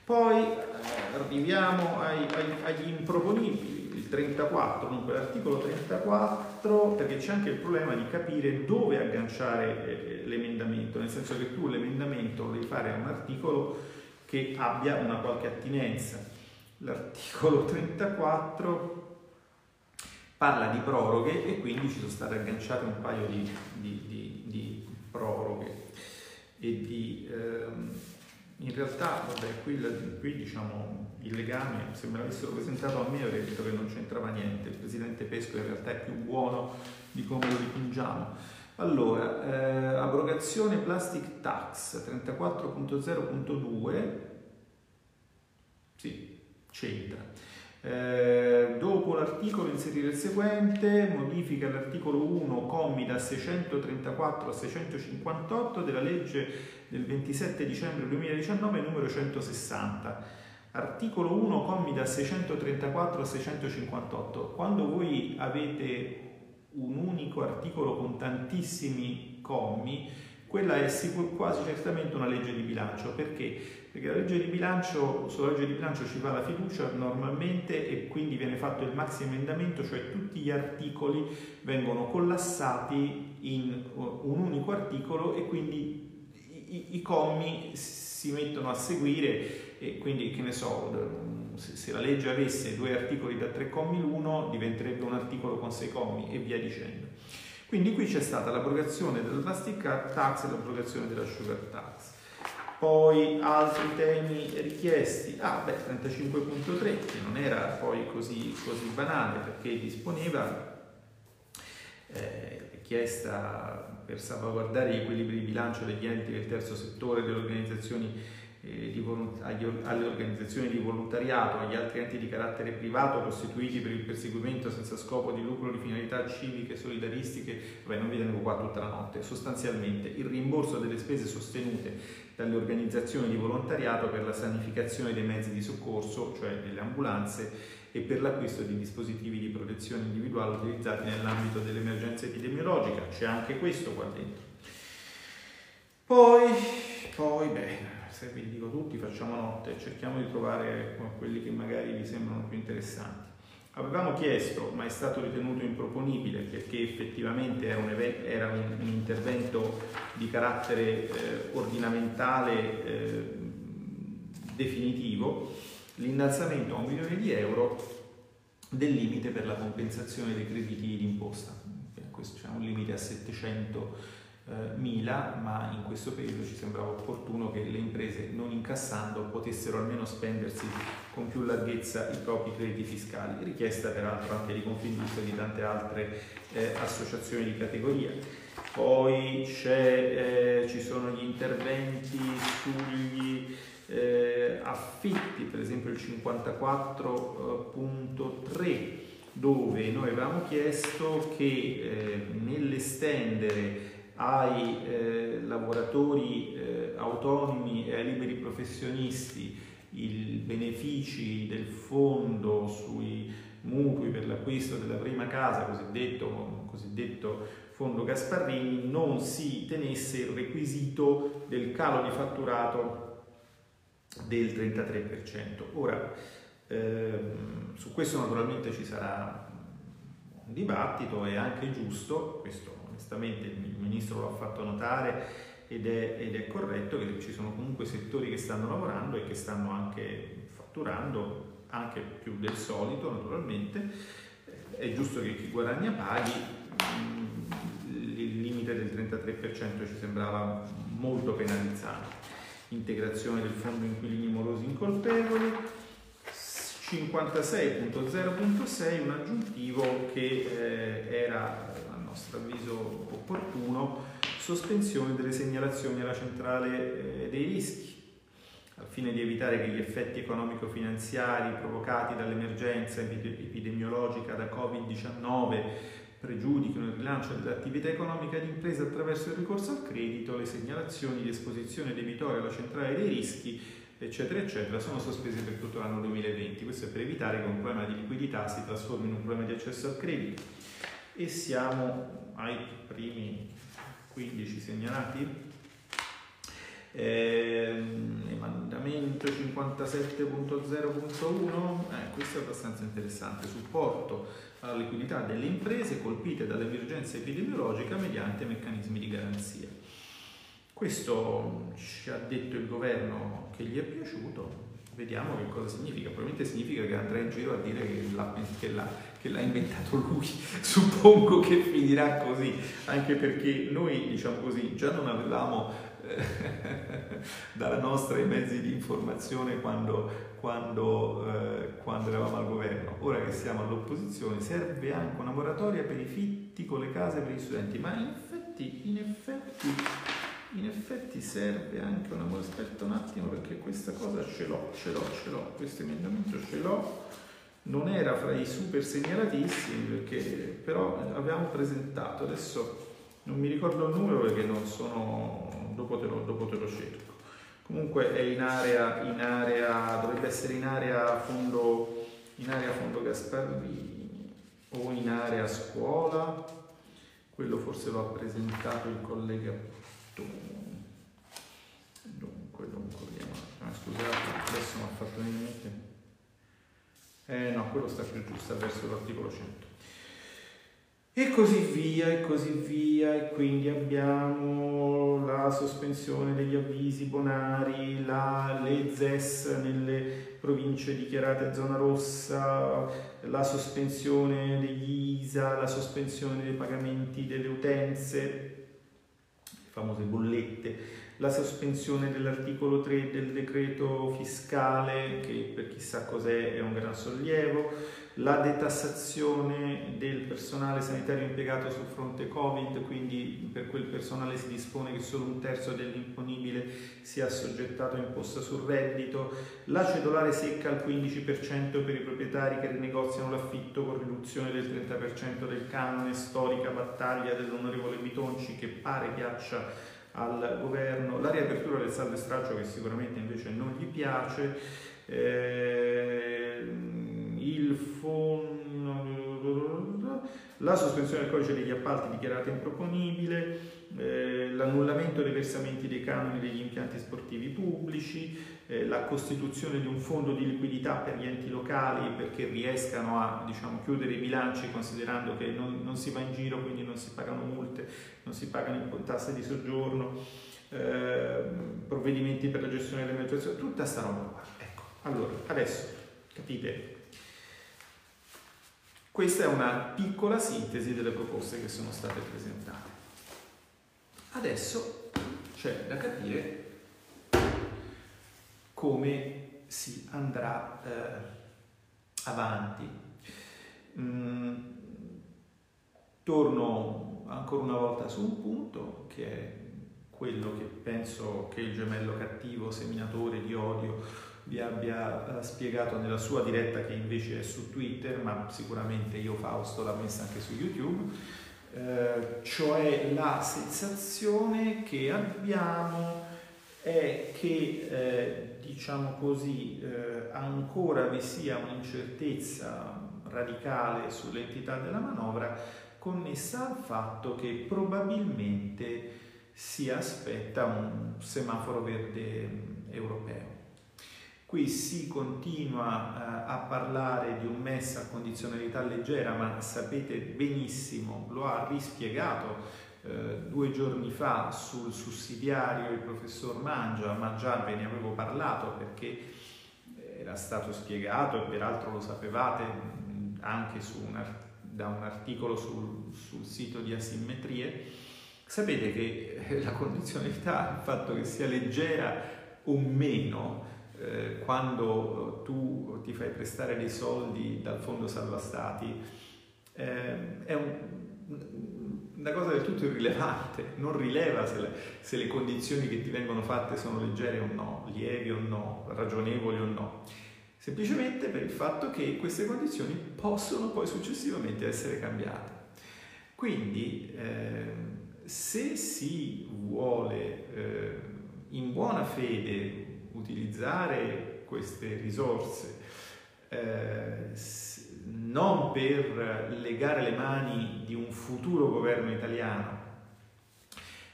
Poi eh, arriviamo ai, ai, agli improponibili, il 34, dunque l'articolo 34, perché c'è anche il problema di capire dove agganciare eh, l'emendamento, nel senso che tu l'emendamento lo devi fare a un articolo che abbia una qualche attinenza. L'articolo 34 parla di proroghe e quindi ci sono state agganciate un paio di, di, di, di proroghe. E di ehm, in realtà vabbè, qui, qui, diciamo il legame se me l'avessero presentato a me avrei detto che non c'entrava niente. Il presidente Pesco in realtà è più buono di come lo dipingiamo. Allora eh, abrogazione plastic tax 34.0.2 sì c'entra eh, dopo l'articolo inserire il seguente, modifica l'articolo 1, commi da 634 a 658 della legge del 27 dicembre 2019 numero 160. Articolo 1, commi da 634 a 658. Quando voi avete un unico articolo con tantissimi commi, quella è quasi certamente una legge di bilancio. Perché? Perché la legge di bilancio, sulla legge di bilancio ci va la fiducia normalmente e quindi viene fatto il maxi emendamento, cioè tutti gli articoli vengono collassati in un unico articolo e quindi i, i commi si mettono a seguire e quindi che ne so, se la legge avesse due articoli da tre commi l'uno diventerebbe un articolo con sei commi e via dicendo. Quindi qui c'è stata l'abrogazione del plastic tax e l'abrogazione della sugar tax. Poi altri temi richiesti, ah beh 35.3 che non era poi così, così banale perché disponeva eh, richiesta per salvaguardare gli equilibri di bilancio degli enti del terzo settore, delle organizzazioni eh, agli, alle organizzazioni di volontariato, agli altri enti di carattere privato costituiti per il perseguimento senza scopo di lucro di finalità civiche, solidaristiche, beh non vi tengo qua tutta la notte, sostanzialmente il rimborso delle spese sostenute dalle organizzazioni di volontariato per la sanificazione dei mezzi di soccorso, cioè delle ambulanze, e per l'acquisto di dispositivi di protezione individuale utilizzati nell'ambito dell'emergenza epidemiologica. C'è anche questo qua dentro. Poi, poi beh, se vi dico tutti, facciamo notte, cerchiamo di trovare quelli che magari vi sembrano più interessanti. Avevamo chiesto, ma è stato ritenuto improponibile perché effettivamente era un, era un, un intervento di carattere eh, ordinamentale eh, definitivo, l'innalzamento a un milione di euro del limite per la compensazione dei crediti d'imposta. C'è un limite a 700 mila, ma in questo periodo ci sembrava opportuno che le imprese non incassando potessero almeno spendersi con più larghezza i propri crediti fiscali, richiesta peraltro anche di Confindustria e di tante altre eh, associazioni di categoria. Poi eh, ci sono gli interventi sugli eh, affitti, per esempio il 54.3 dove noi avevamo chiesto che eh, nell'estendere ai eh, lavoratori eh, autonomi e ai liberi professionisti i benefici del fondo sui mutui per l'acquisto della prima casa, cosiddetto, cosiddetto fondo Gasparrini, non si tenesse il requisito del calo di fatturato del 33%. Ora, ehm, su questo naturalmente ci sarà un dibattito, è anche giusto, questo onestamente il Ministro l'ha fatto notare ed è, ed è, corretto che ci sono comunque settori che stanno lavorando e che stanno anche fatturando, anche più del solito naturalmente. È giusto che chi guadagna paghi, il limite del 33% ci sembrava molto penalizzante. Integrazione del fondo inquilini morosi incolpevoli, 56.0.6 un aggiuntivo che eh, era nostro avviso opportuno, sospensione delle segnalazioni alla centrale eh, dei rischi, al fine di evitare che gli effetti economico-finanziari provocati dall'emergenza epidemiologica da Covid-19 pregiudichino il rilancio dell'attività economica di impresa attraverso il ricorso al credito, le segnalazioni di esposizione debitoria alla centrale dei rischi, eccetera, eccetera, sono sospese per tutto l'anno 2020. Questo è per evitare che un problema di liquidità si trasformi in un problema di accesso al credito e siamo ai primi 15 segnalati. Eh, emendamento 57.0.1, eh, questo è abbastanza interessante, supporto alla liquidità delle imprese colpite dall'emergenza epidemiologica mediante meccanismi di garanzia. Questo ci ha detto il governo che gli è piaciuto, vediamo che cosa significa, probabilmente significa che andrà in giro a dire che l'ha, che l'ha, che l'ha inventato lui, suppongo che finirà così, anche perché noi diciamo così già non avevamo eh, dalla nostra i mezzi di informazione quando, quando, eh, quando eravamo al governo, ora che siamo all'opposizione serve anche una moratoria per i fitti con le case per gli studenti, ma in effetti, in effetti in effetti serve anche una aspetta un attimo perché questa cosa ce l'ho, ce l'ho, ce l'ho, questo emendamento ce l'ho, non era fra i super segnalatissimi perché però avevamo presentato, adesso non mi ricordo il numero perché non sono, dopo te lo, dopo te lo cerco. Comunque è in area, in area, dovrebbe essere in area fondo, in area fondo Gasparrini o in area scuola, quello forse lo ha presentato il collega dunque dunque vediamo. Ah, scusate adesso mi ha fatto venire eh no quello sta più giù verso l'articolo 100 e così via e così via e quindi abbiamo la sospensione degli avvisi bonari la, le ZES nelle province dichiarate zona rossa la sospensione degli ISA la sospensione dei pagamenti delle utenze famose bollette, la sospensione dell'articolo 3 del decreto fiscale, che per chissà cos'è è un gran sollievo, la detassazione del personale sanitario impiegato sul fronte Covid, quindi per quel personale si dispone che solo un terzo dell'imponibile sia assoggettato a imposta sul reddito, la cedolare secca al 15% per i proprietari che rinegoziano l'affitto con riduzione del 30% del canone, storica battaglia dell'onorevole Bitonci che pare piaccia al governo, la riapertura del saldo e che sicuramente invece non gli piace, eh, il fondo, la sospensione del codice degli appalti dichiarata improponibile, eh, l'annullamento dei versamenti dei canoni degli impianti sportivi pubblici, eh, la costituzione di un fondo di liquidità per gli enti locali perché riescano a diciamo, chiudere i bilanci considerando che non, non, si va in giro, quindi non si pagano multe, non si pagano tasse di soggiorno, eh, provvedimenti per la gestione dell'emergenza, tutta sta roba qua. Ecco, allora, adesso capite questa è una piccola sintesi delle proposte che sono state presentate. Adesso c'è da capire come si andrà eh, avanti. Mm, torno ancora una volta su un punto che è quello che penso che il gemello cattivo, seminatore di odio, vi abbia uh, spiegato nella sua diretta che invece è su Twitter, ma sicuramente io Fausto l'ha messa anche su YouTube, uh, cioè la sensazione che abbiamo è che, eh, diciamo così, eh, ancora vi sia un'incertezza radicale sull'entità della manovra connessa al fatto che probabilmente si aspetta un semaforo verde europeo. Qui si continua eh, a parlare di un MES a condizionalità leggera, ma sapete benissimo, lo ha rispiegato eh, due giorni fa sul sussidiario il professor Mangia, ma già ve ne avevo parlato perché era stato spiegato e peraltro lo sapevate anche un, da un articolo sul, sul sito di asimmetrie. Sapete che eh, la condizionalità, il fatto che sia leggera o meno, eh, quando tu ti fai prestare dei soldi dal fondo salva stati, eh, è un, una cosa del tutto irrilevante, non rileva se le, se le, condizioni che ti vengono fatte sono leggere o no, lievi o no, ragionevoli o no, semplicemente per il fatto che queste condizioni possono poi successivamente essere cambiate. Quindi eh, se si vuole eh, in buona fede utilizzare queste risorse eh, non per legare le mani di un futuro governo italiano,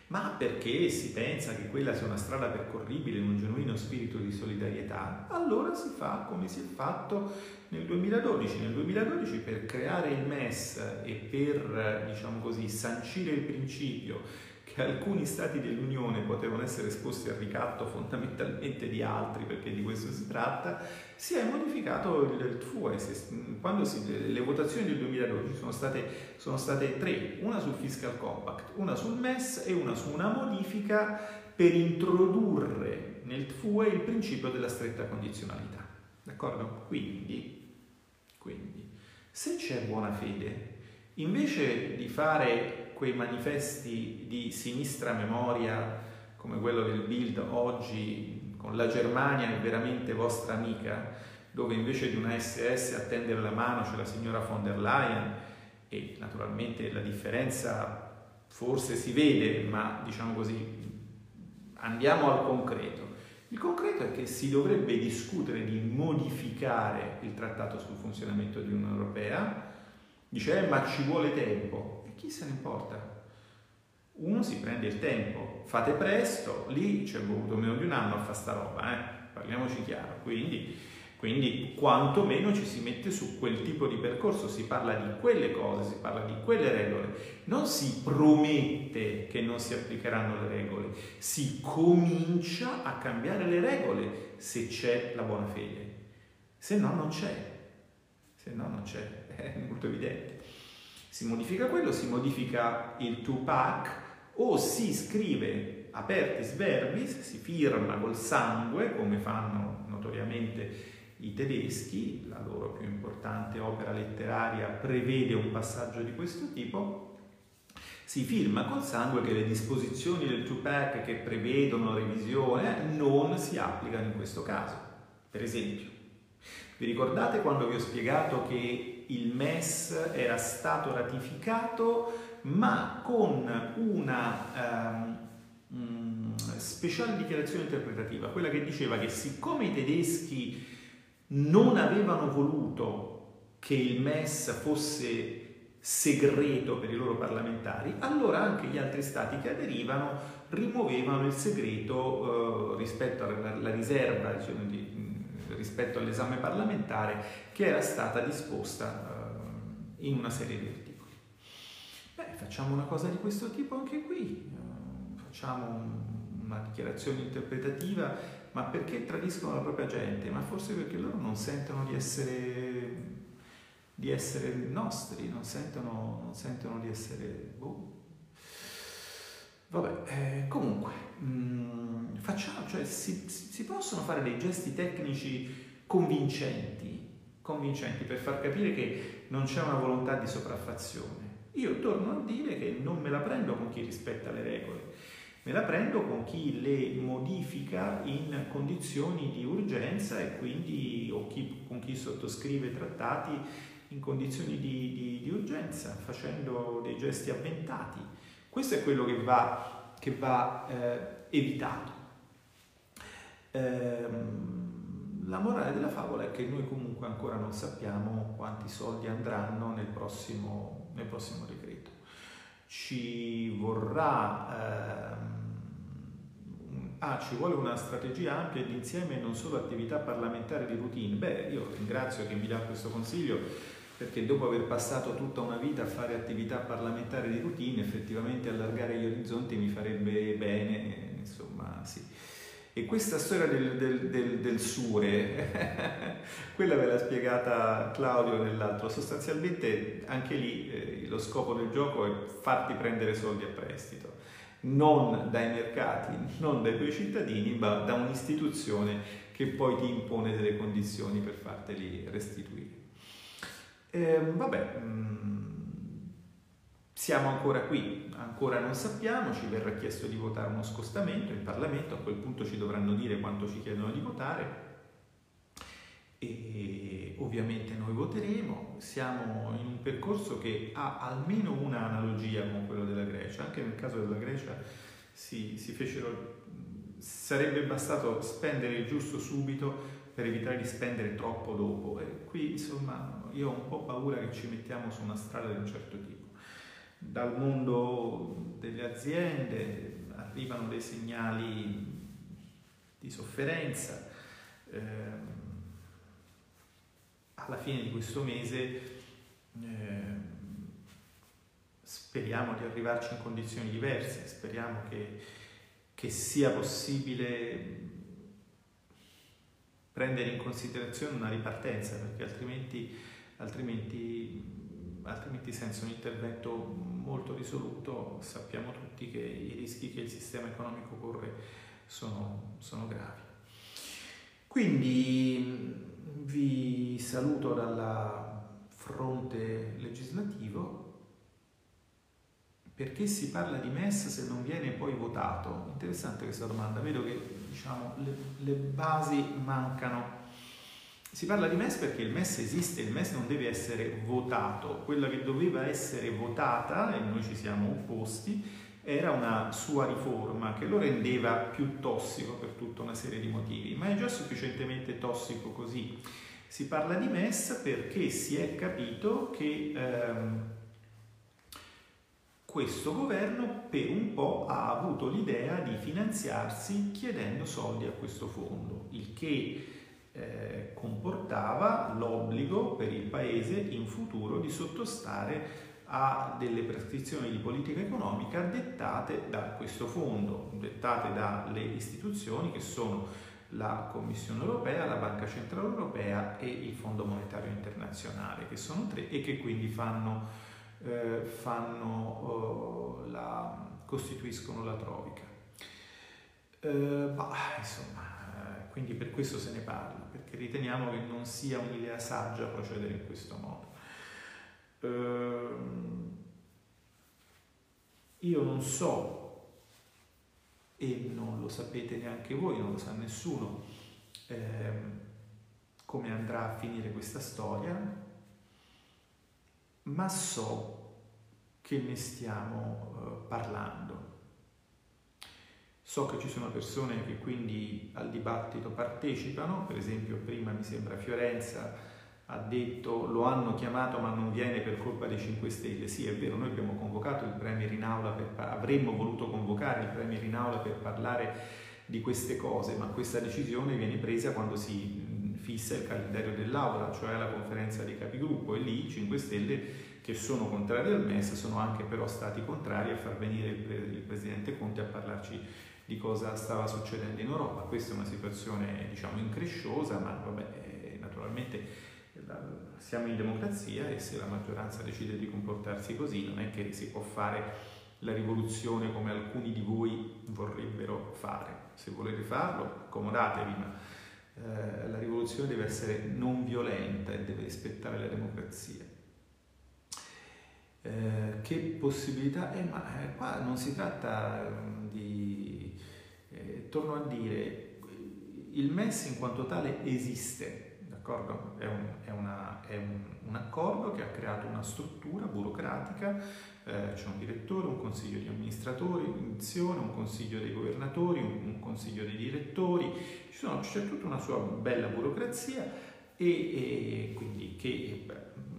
ma perché si pensa che quella sia una strada percorribile in un genuino spirito di solidarietà, allora si fa come si è fatto nel 2012. Nel 2012 per creare il MES e per, diciamo così, sancire il principio che alcuni stati dell'Unione potevano essere esposti al ricatto fondamentalmente di altri, perché di questo si tratta, si è modificato il TFUE. Quando si, le votazioni del 2012 sono state, sono state tre, una sul Fiscal Compact, una sul MES e una su una modifica per introdurre nel TFUE il principio della stretta condizionalità. D'accordo? Quindi, quindi se c'è buona fede, invece di fare quei manifesti di sinistra memoria come quello del Bild oggi con la Germania è veramente vostra amica, dove invece di una SS a tendere la mano c'è la signora von der Leyen e naturalmente la differenza forse si vede, ma diciamo così, andiamo al concreto. Il concreto è che si dovrebbe discutere di modificare il trattato sul funzionamento di Unione Europea, dice eh, ma ci vuole tempo chi se ne importa? Uno si prende il tempo, fate presto, lì ci è voluto meno di un anno a fare sta roba, eh? parliamoci chiaro, quindi, quindi quantomeno ci si mette su quel tipo di percorso, si parla di quelle cose, si parla di quelle regole, non si promette che non si applicheranno le regole, si comincia a cambiare le regole se c'è la buona fede, se no non c'è, se no non c'è, è molto evidente si modifica quello, si modifica il 2-pack o si scrive apertis verbis, si firma col sangue come fanno notoriamente i tedeschi, la loro più importante opera letteraria prevede un passaggio di questo tipo, si firma col sangue che le disposizioni del 2-pack che prevedono revisione non si applicano in questo caso. Per esempio, vi ricordate quando vi ho spiegato che il MES era stato ratificato ma con una um, speciale dichiarazione interpretativa, quella che diceva che siccome i tedeschi non avevano voluto che il MES fosse segreto per i loro parlamentari, allora anche gli altri stati che aderivano rimuovevano il segreto eh, rispetto alla riserva, diciamo, di, rispetto all'esame parlamentare che era stata disposta eh, in una serie di articoli. Beh, facciamo una cosa di questo tipo anche qui, eh, facciamo una dichiarazione interpretativa, ma perché tradiscono la propria gente? Ma forse perché loro non sentono di essere di essere nostri, non sentono, non sentono di essere... Boh. Vabbè, eh, comunque, mh, mm, facciamo, cioè si, si, possono fare dei gesti tecnici convincenti, convincenti per far capire che non c'è una volontà di sopraffazione. Io torno a dire che non me la prendo con chi rispetta le regole, me la prendo con chi le modifica in condizioni di urgenza e quindi o chi, con chi sottoscrive trattati in condizioni di, di, di urgenza, facendo dei gesti avventati. Questo è quello che va, che va eh, evitato. Ehm, la morale della favola è che noi comunque ancora non sappiamo quanti soldi andranno nel prossimo, nel prossimo decreto. Ci vorrà... Ehm, ah, ci vuole una strategia ampia ed insieme non solo attività parlamentari di routine. Beh, io ringrazio che mi dà questo consiglio perché dopo aver passato tutta una vita a fare attività parlamentari di routine, effettivamente allargare gli orizzonti mi farebbe bene, insomma, sì. E questa storia del, del, del, del sure, quella ve l'ha spiegata Claudio nell'altro, sostanzialmente anche lì eh, lo scopo del gioco è farti prendere soldi a prestito, non dai mercati, non dai tuoi cittadini, ma da un'istituzione che poi ti impone delle condizioni per farteli restituire. Eh, vabbè, mm, siamo ancora qui, ancora non sappiamo, ci verrà chiesto di votare uno scostamento in Parlamento, a quel punto ci dovranno dire quanto ci chiedono di votare e ovviamente noi voteremo, siamo in un percorso che ha almeno una analogia con quello della Grecia, anche nel caso della Grecia si, si fecero, sarebbe bastato spendere il giusto subito per evitare di spendere troppo dopo e qui insomma io ho un po' paura che ci mettiamo su una strada di un certo tipo. Dal mondo delle aziende arrivano dei segnali di sofferenza. Eh, alla fine di questo mese eh, speriamo di arrivarci in condizioni diverse, speriamo che, che sia possibile prendere in considerazione una ripartenza, perché altrimenti altrimenti, altrimenti senza un intervento molto risoluto sappiamo tutti che i rischi che il sistema economico corre sono, sono gravi. Quindi vi saluto dalla fronte legislativo perché si parla di MES se non viene poi votato? Interessante questa domanda, vedo che diciamo, le, le basi mancano si parla di MES perché il MES esiste, il MES non deve essere votato, quella che doveva essere votata, e noi ci siamo opposti, era una sua riforma che lo rendeva più tossico per tutta una serie di motivi, ma è già sufficientemente tossico così. Si parla di MES perché si è capito che ehm, questo governo per un po' ha avuto l'idea di finanziarsi chiedendo soldi a questo fondo, il che eh, comportava l'obbligo per il Paese in futuro di sottostare a delle prescrizioni di politica economica dettate da questo fondo, dettate dalle istituzioni che sono la Commissione europea, la Banca Centrale Europea e il Fondo Monetario Internazionale, che sono tre e che quindi fanno, eh, fanno uh, la, costituiscono la Troica. Uh, bah, insomma, quindi per questo se ne parla, perché riteniamo che non sia un'idea saggia procedere in questo modo. Ehm, io non so, e non lo sapete neanche voi, non lo sa nessuno, ehm, come andrà a finire questa storia, ma so che ne stiamo eh, parlando So che ci sono persone che quindi al dibattito partecipano, per esempio prima mi sembra Fiorenza ha detto lo hanno chiamato ma non viene per colpa dei 5 Stelle. Sì, è vero, noi abbiamo convocato il Premier in aula, per, avremmo voluto convocare il Premier in aula per parlare di queste cose, ma questa decisione viene presa quando si fissa il calendario dell'aula, cioè la conferenza dei capigruppo e lì i 5 Stelle che sono contrari al MES sono anche però stati contrari a far venire il, il Presidente Conte a parlarci di cosa stava succedendo in Europa. Questa è una situazione diciamo incresciosa, ma vabbè, naturalmente siamo in democrazia e se la maggioranza decide di comportarsi così non è che si può fare la rivoluzione come alcuni di voi vorrebbero fare. Se volete farlo, accomodatevi, ma eh, la rivoluzione deve essere non violenta e deve rispettare la democrazia. Eh, che possibilità? Eh, ma eh, qua non si tratta mm, di... Torno a dire, il MES in quanto tale esiste, D'accordo? È, un, è, una, è un, un, accordo che ha creato una struttura burocratica, eh, c'è un direttore, un consiglio di amministratori, un consiglio dei governatori, un, un consiglio dei direttori, sono, c'è tutta una sua bella burocrazia e, e quindi che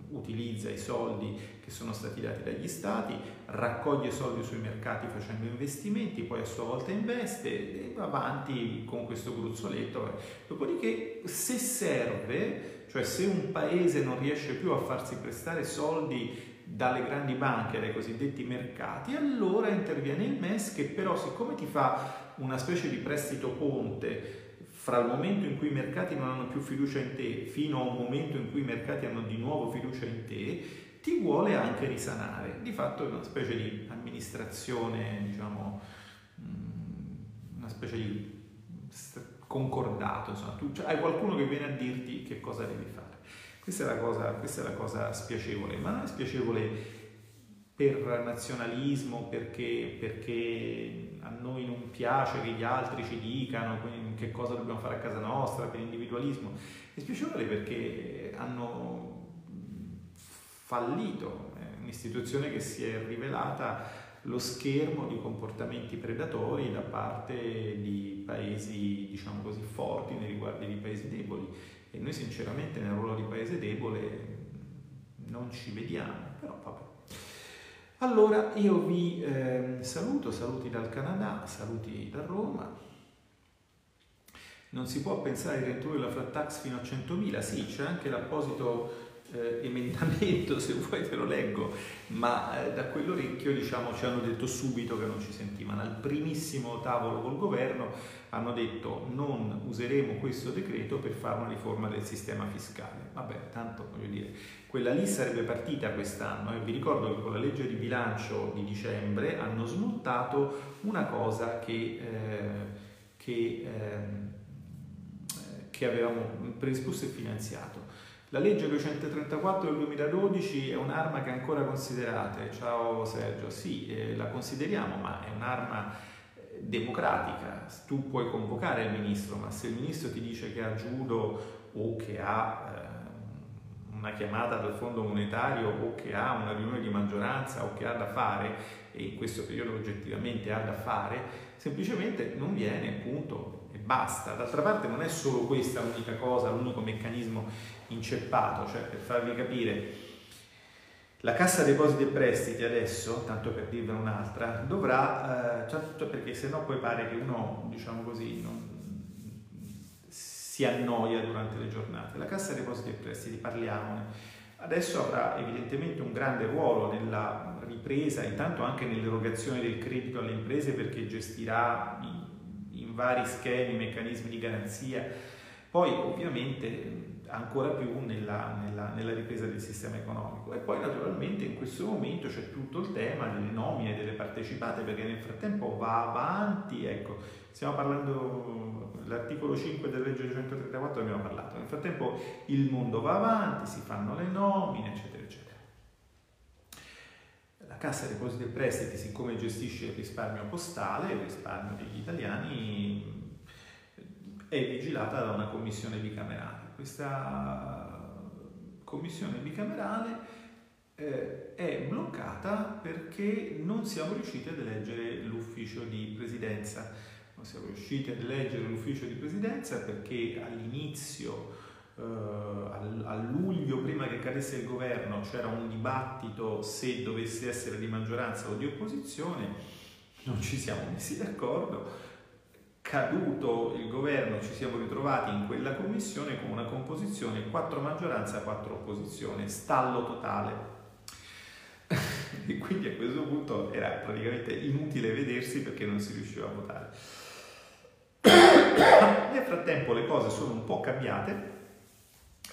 utilizza i soldi che sono stati dati dagli stati, raccoglie soldi sui mercati facendo investimenti, poi a sua volta investe e va avanti con questo gruzzoletto. Dopodiché se serve, cioè se un paese non riesce più a farsi prestare soldi dalle grandi banche, dai cosiddetti mercati, allora interviene il MES che però siccome ti fa una specie di prestito ponte fra il momento in cui i mercati non hanno più fiducia in te fino a un momento in cui i mercati hanno di nuovo fiducia in te, ti vuole anche risanare. Di fatto è una specie di amministrazione, diciamo, mm, una specie di concordato, insomma, tu cioè, hai qualcuno che viene a dirti che cosa devi fare. Questa è la cosa, questa è la cosa spiacevole, ma non è spiacevole per nazionalismo, perché, perché, a noi non piace che gli altri ci dicano che cosa dobbiamo fare a casa nostra, per individualismo. È spiacevole perché hanno fallito, è un'istituzione che si è rivelata lo schermo di comportamenti predatori da parte di paesi, diciamo così, forti nei riguardi di paesi deboli. E noi sinceramente nel ruolo di paese debole non ci vediamo, però vabbè. Allora io vi eh, saluto, saluti dal Canada, saluti da Roma. Non si può pensare di ridurre la flat tax fino a 100.000, sì, c'è anche l'apposito eh, emendamento, se vuoi te lo leggo, ma eh, da quell'orecchio diciamo, ci hanno detto subito che non ci sentivano. Al primissimo tavolo col governo hanno detto non useremo questo decreto per fare una riforma del sistema fiscale. Vabbè, tanto voglio dire, quella lì sarebbe partita quest'anno e vi ricordo che con la legge di bilancio di dicembre hanno smontato una cosa che, eh, che, eh, che avevamo predisposto e finanziato la legge 234 del 2012 è un'arma che ancora considerate? Ciao Sergio, sì, eh, la consideriamo, ma è un'arma eh, democratica. Tu puoi convocare il ministro, ma se il ministro ti dice che ha giudo o che ha eh, una chiamata dal fondo monetario o che ha una riunione di maggioranza o che ha da fare, e in questo periodo oggettivamente ha da fare, semplicemente non viene, punto, e basta. D'altra parte non è solo questa l'unica cosa, l'unico meccanismo inceppato, cioè per farvi capire, la Cassa Depositi e Prestiti adesso, tanto per dirvene un'altra, dovrà, eh, cioè, perché se no poi pare che uno, diciamo così, non, si annoia durante le giornate. La Cassa Depositi e Prestiti, parliamone, adesso avrà evidentemente un grande ruolo nella ripresa, intanto anche nell'erogazione del credito alle imprese perché gestirà in, in vari schemi, meccanismi di garanzia, poi ovviamente ancora più nella, nella, nella, ripresa del sistema economico. E poi naturalmente in questo momento c'è tutto il tema delle nomine delle partecipate perché nel frattempo va avanti, ecco, stiamo parlando, l'articolo 5 della legge 134 abbiamo parlato, nel frattempo il mondo va avanti, si fanno le nomine, eccetera, eccetera. La Cassa Depositi e Prestiti, siccome gestisce il risparmio postale, il risparmio degli italiani, è vigilata da una commissione bicamerale questa commissione bicamerale eh, è bloccata perché non siamo riusciti ad eleggere l'ufficio di presidenza. Non siamo riusciti ad eleggere l'ufficio di presidenza perché all'inizio, eh, a luglio, prima che cadesse il governo, c'era un dibattito se dovesse essere di maggioranza o di opposizione, non ci siamo messi d'accordo. Caduto il governo ci siamo ritrovati in quella commissione con una composizione 4 maggioranza, 4 opposizione, stallo totale. e quindi a questo punto era praticamente inutile vedersi perché non si riusciva a votare. Nel frattempo le cose sono un po' cambiate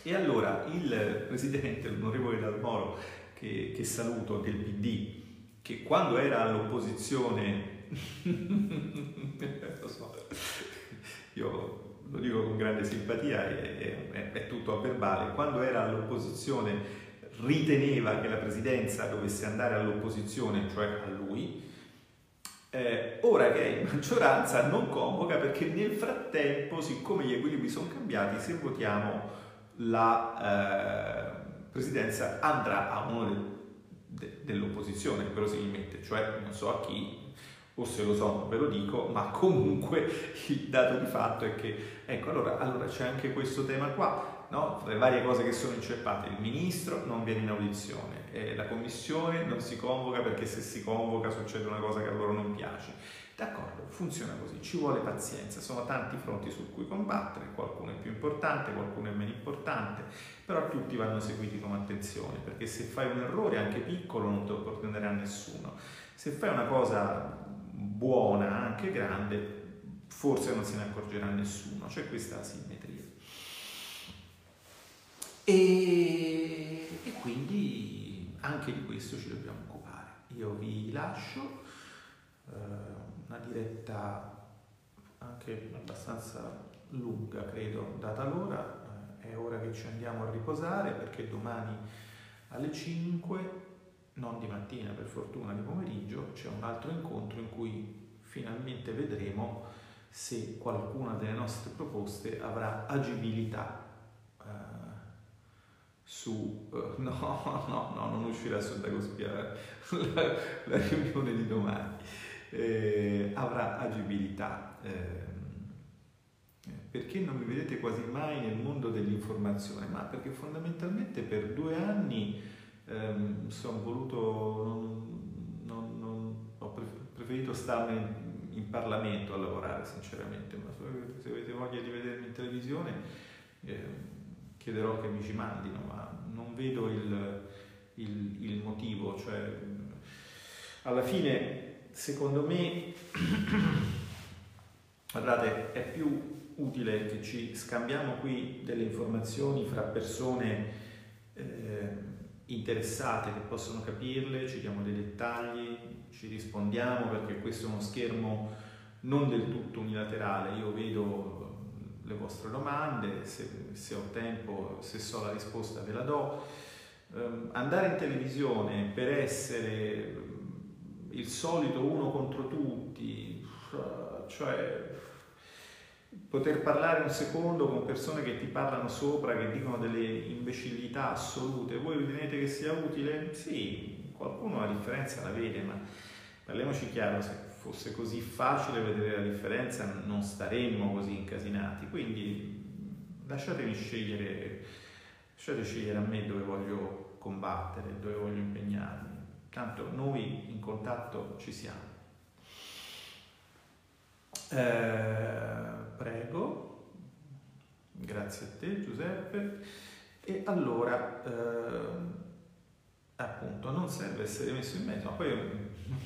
e allora il presidente, l'onorevole Dalmoro, che, che saluto del PD, che quando era all'opposizione, lo so, io lo dico con grande simpatia, è, è, è tutto a verbale, quando era all'opposizione riteneva che la presidenza dovesse andare all'opposizione, cioè a lui, eh, ora che è in maggioranza non convoca perché nel frattempo, siccome gli equilibri sono cambiati, se votiamo la eh, presidenza andrà a uno de, de, dell'opposizione, verosimilmente, cioè non so a chi, o se lo so ve lo dico, ma comunque il dato di fatto è che, ecco, allora, allora c'è anche questo tema qua, no? le varie cose che sono inceppate, il ministro non viene in audizione, la commissione non si convoca perché se si convoca succede una cosa che a loro non piace. D'accordo, funziona così, ci vuole pazienza, sono tanti fronti su cui combattere, qualcuno è più importante, qualcuno è meno importante, però tutti vanno seguiti con attenzione, perché se fai un errore anche piccolo non te lo nessuno. Se fai una cosa buona, anche grande, forse non se ne accorgerà nessuno, c'è questa simmetria. E, e, quindi anche di questo ci dobbiamo occupare. Io vi lascio eh, una diretta anche abbastanza lunga, credo, data l'ora. Eh, è ora che ci andiamo a riposare perché domani alle 5, non di mattina per fortuna, di pomeriggio, c'è un altro incontro in cui finalmente vedremo se qualcuna delle nostre proposte avrà agibilità su, uh, no, no, no, non uscirà su Dagospia la, la riunione di domani, eh, avrà agibilità. Eh, perché non mi vedete quasi mai nel mondo dell'informazione? Ma perché fondamentalmente per due anni ehm, sono voluto, non, non, non, ho preferito starne in, Parlamento a lavorare sinceramente, ma se avete voglia di vedermi in televisione eh, chiederò che mi ci mandino, ma non vedo il, il, il motivo. Cioè, alla fine, secondo me, guardate, è più utile che ci scambiamo qui delle informazioni fra persone eh, interessate che possono capirle, ci diamo dei dettagli, ci rispondiamo perché questo è uno schermo non del tutto unilaterale, io vedo le vostre domande, se, se, ho tempo, se so la risposta ve la do. Um, andare in televisione per essere il solito uno contro tutti, cioè poter parlare un secondo con persone che ti parlano sopra, che dicono delle imbecillità assolute, voi ritenete che sia utile? Sì, qualcuno la differenza la vede, ma parliamoci chiaro, se fosse così facile vedere la differenza non staremmo così incasinati. Quindi lasciatemi scegliere, lasciate scegliere a me dove voglio combattere, dove voglio impegnarmi. Tanto noi in contatto ci siamo. Eh, prego, grazie a te Giuseppe. E allora, eh, appunto, non serve essere messo in mezzo, ma poi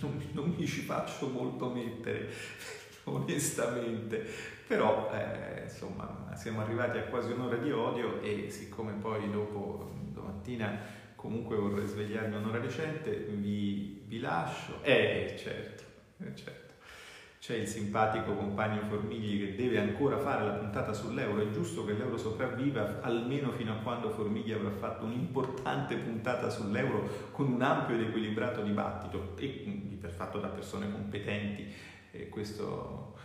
non, non mi ci faccio molto mettere, onestamente, però eh, insomma siamo arrivati a quasi un'ora di odio e siccome poi dopo domattina comunque vorrei svegliarmi un'ora recente, vi, vi lascio. Eh, certo, eh, certo c'è il simpatico compagno Formigli che deve ancora fare la puntata sull'euro, è giusto che l'euro sopravviva almeno fino a quando Formigli avrà fatto un'importante puntata sull'euro con un ampio ed equilibrato dibattito e fatto da persone competenti. E questo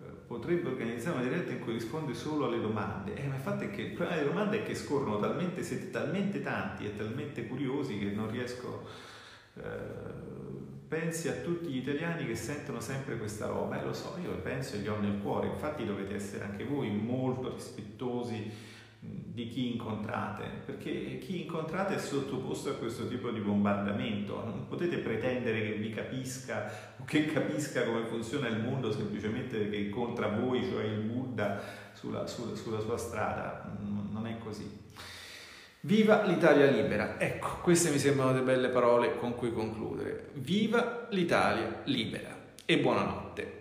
eh, potrebbe organizzare una diretta in cui risponde solo alle domande. Eh, ma il fatto è che il problema delle domande è che scorrono talmente, siete talmente tanti e talmente curiosi che non riesco... Eh, pensi a tutti gli italiani che sentono sempre questa roba, eh, lo so, io penso e li ho nel cuore, infatti dovete essere anche voi molto rispettosi di chi incontrate, perché chi incontrate è sottoposto a questo tipo di bombardamento, non potete pretendere che vi capisca o che capisca come funziona il mondo semplicemente perché incontra voi, cioè il Buddha, sulla, sulla, sulla sua strada, non è così. Viva l'Italia libera! Ecco, queste mi sembrano delle belle parole con cui concludere. Viva l'Italia libera e buonanotte!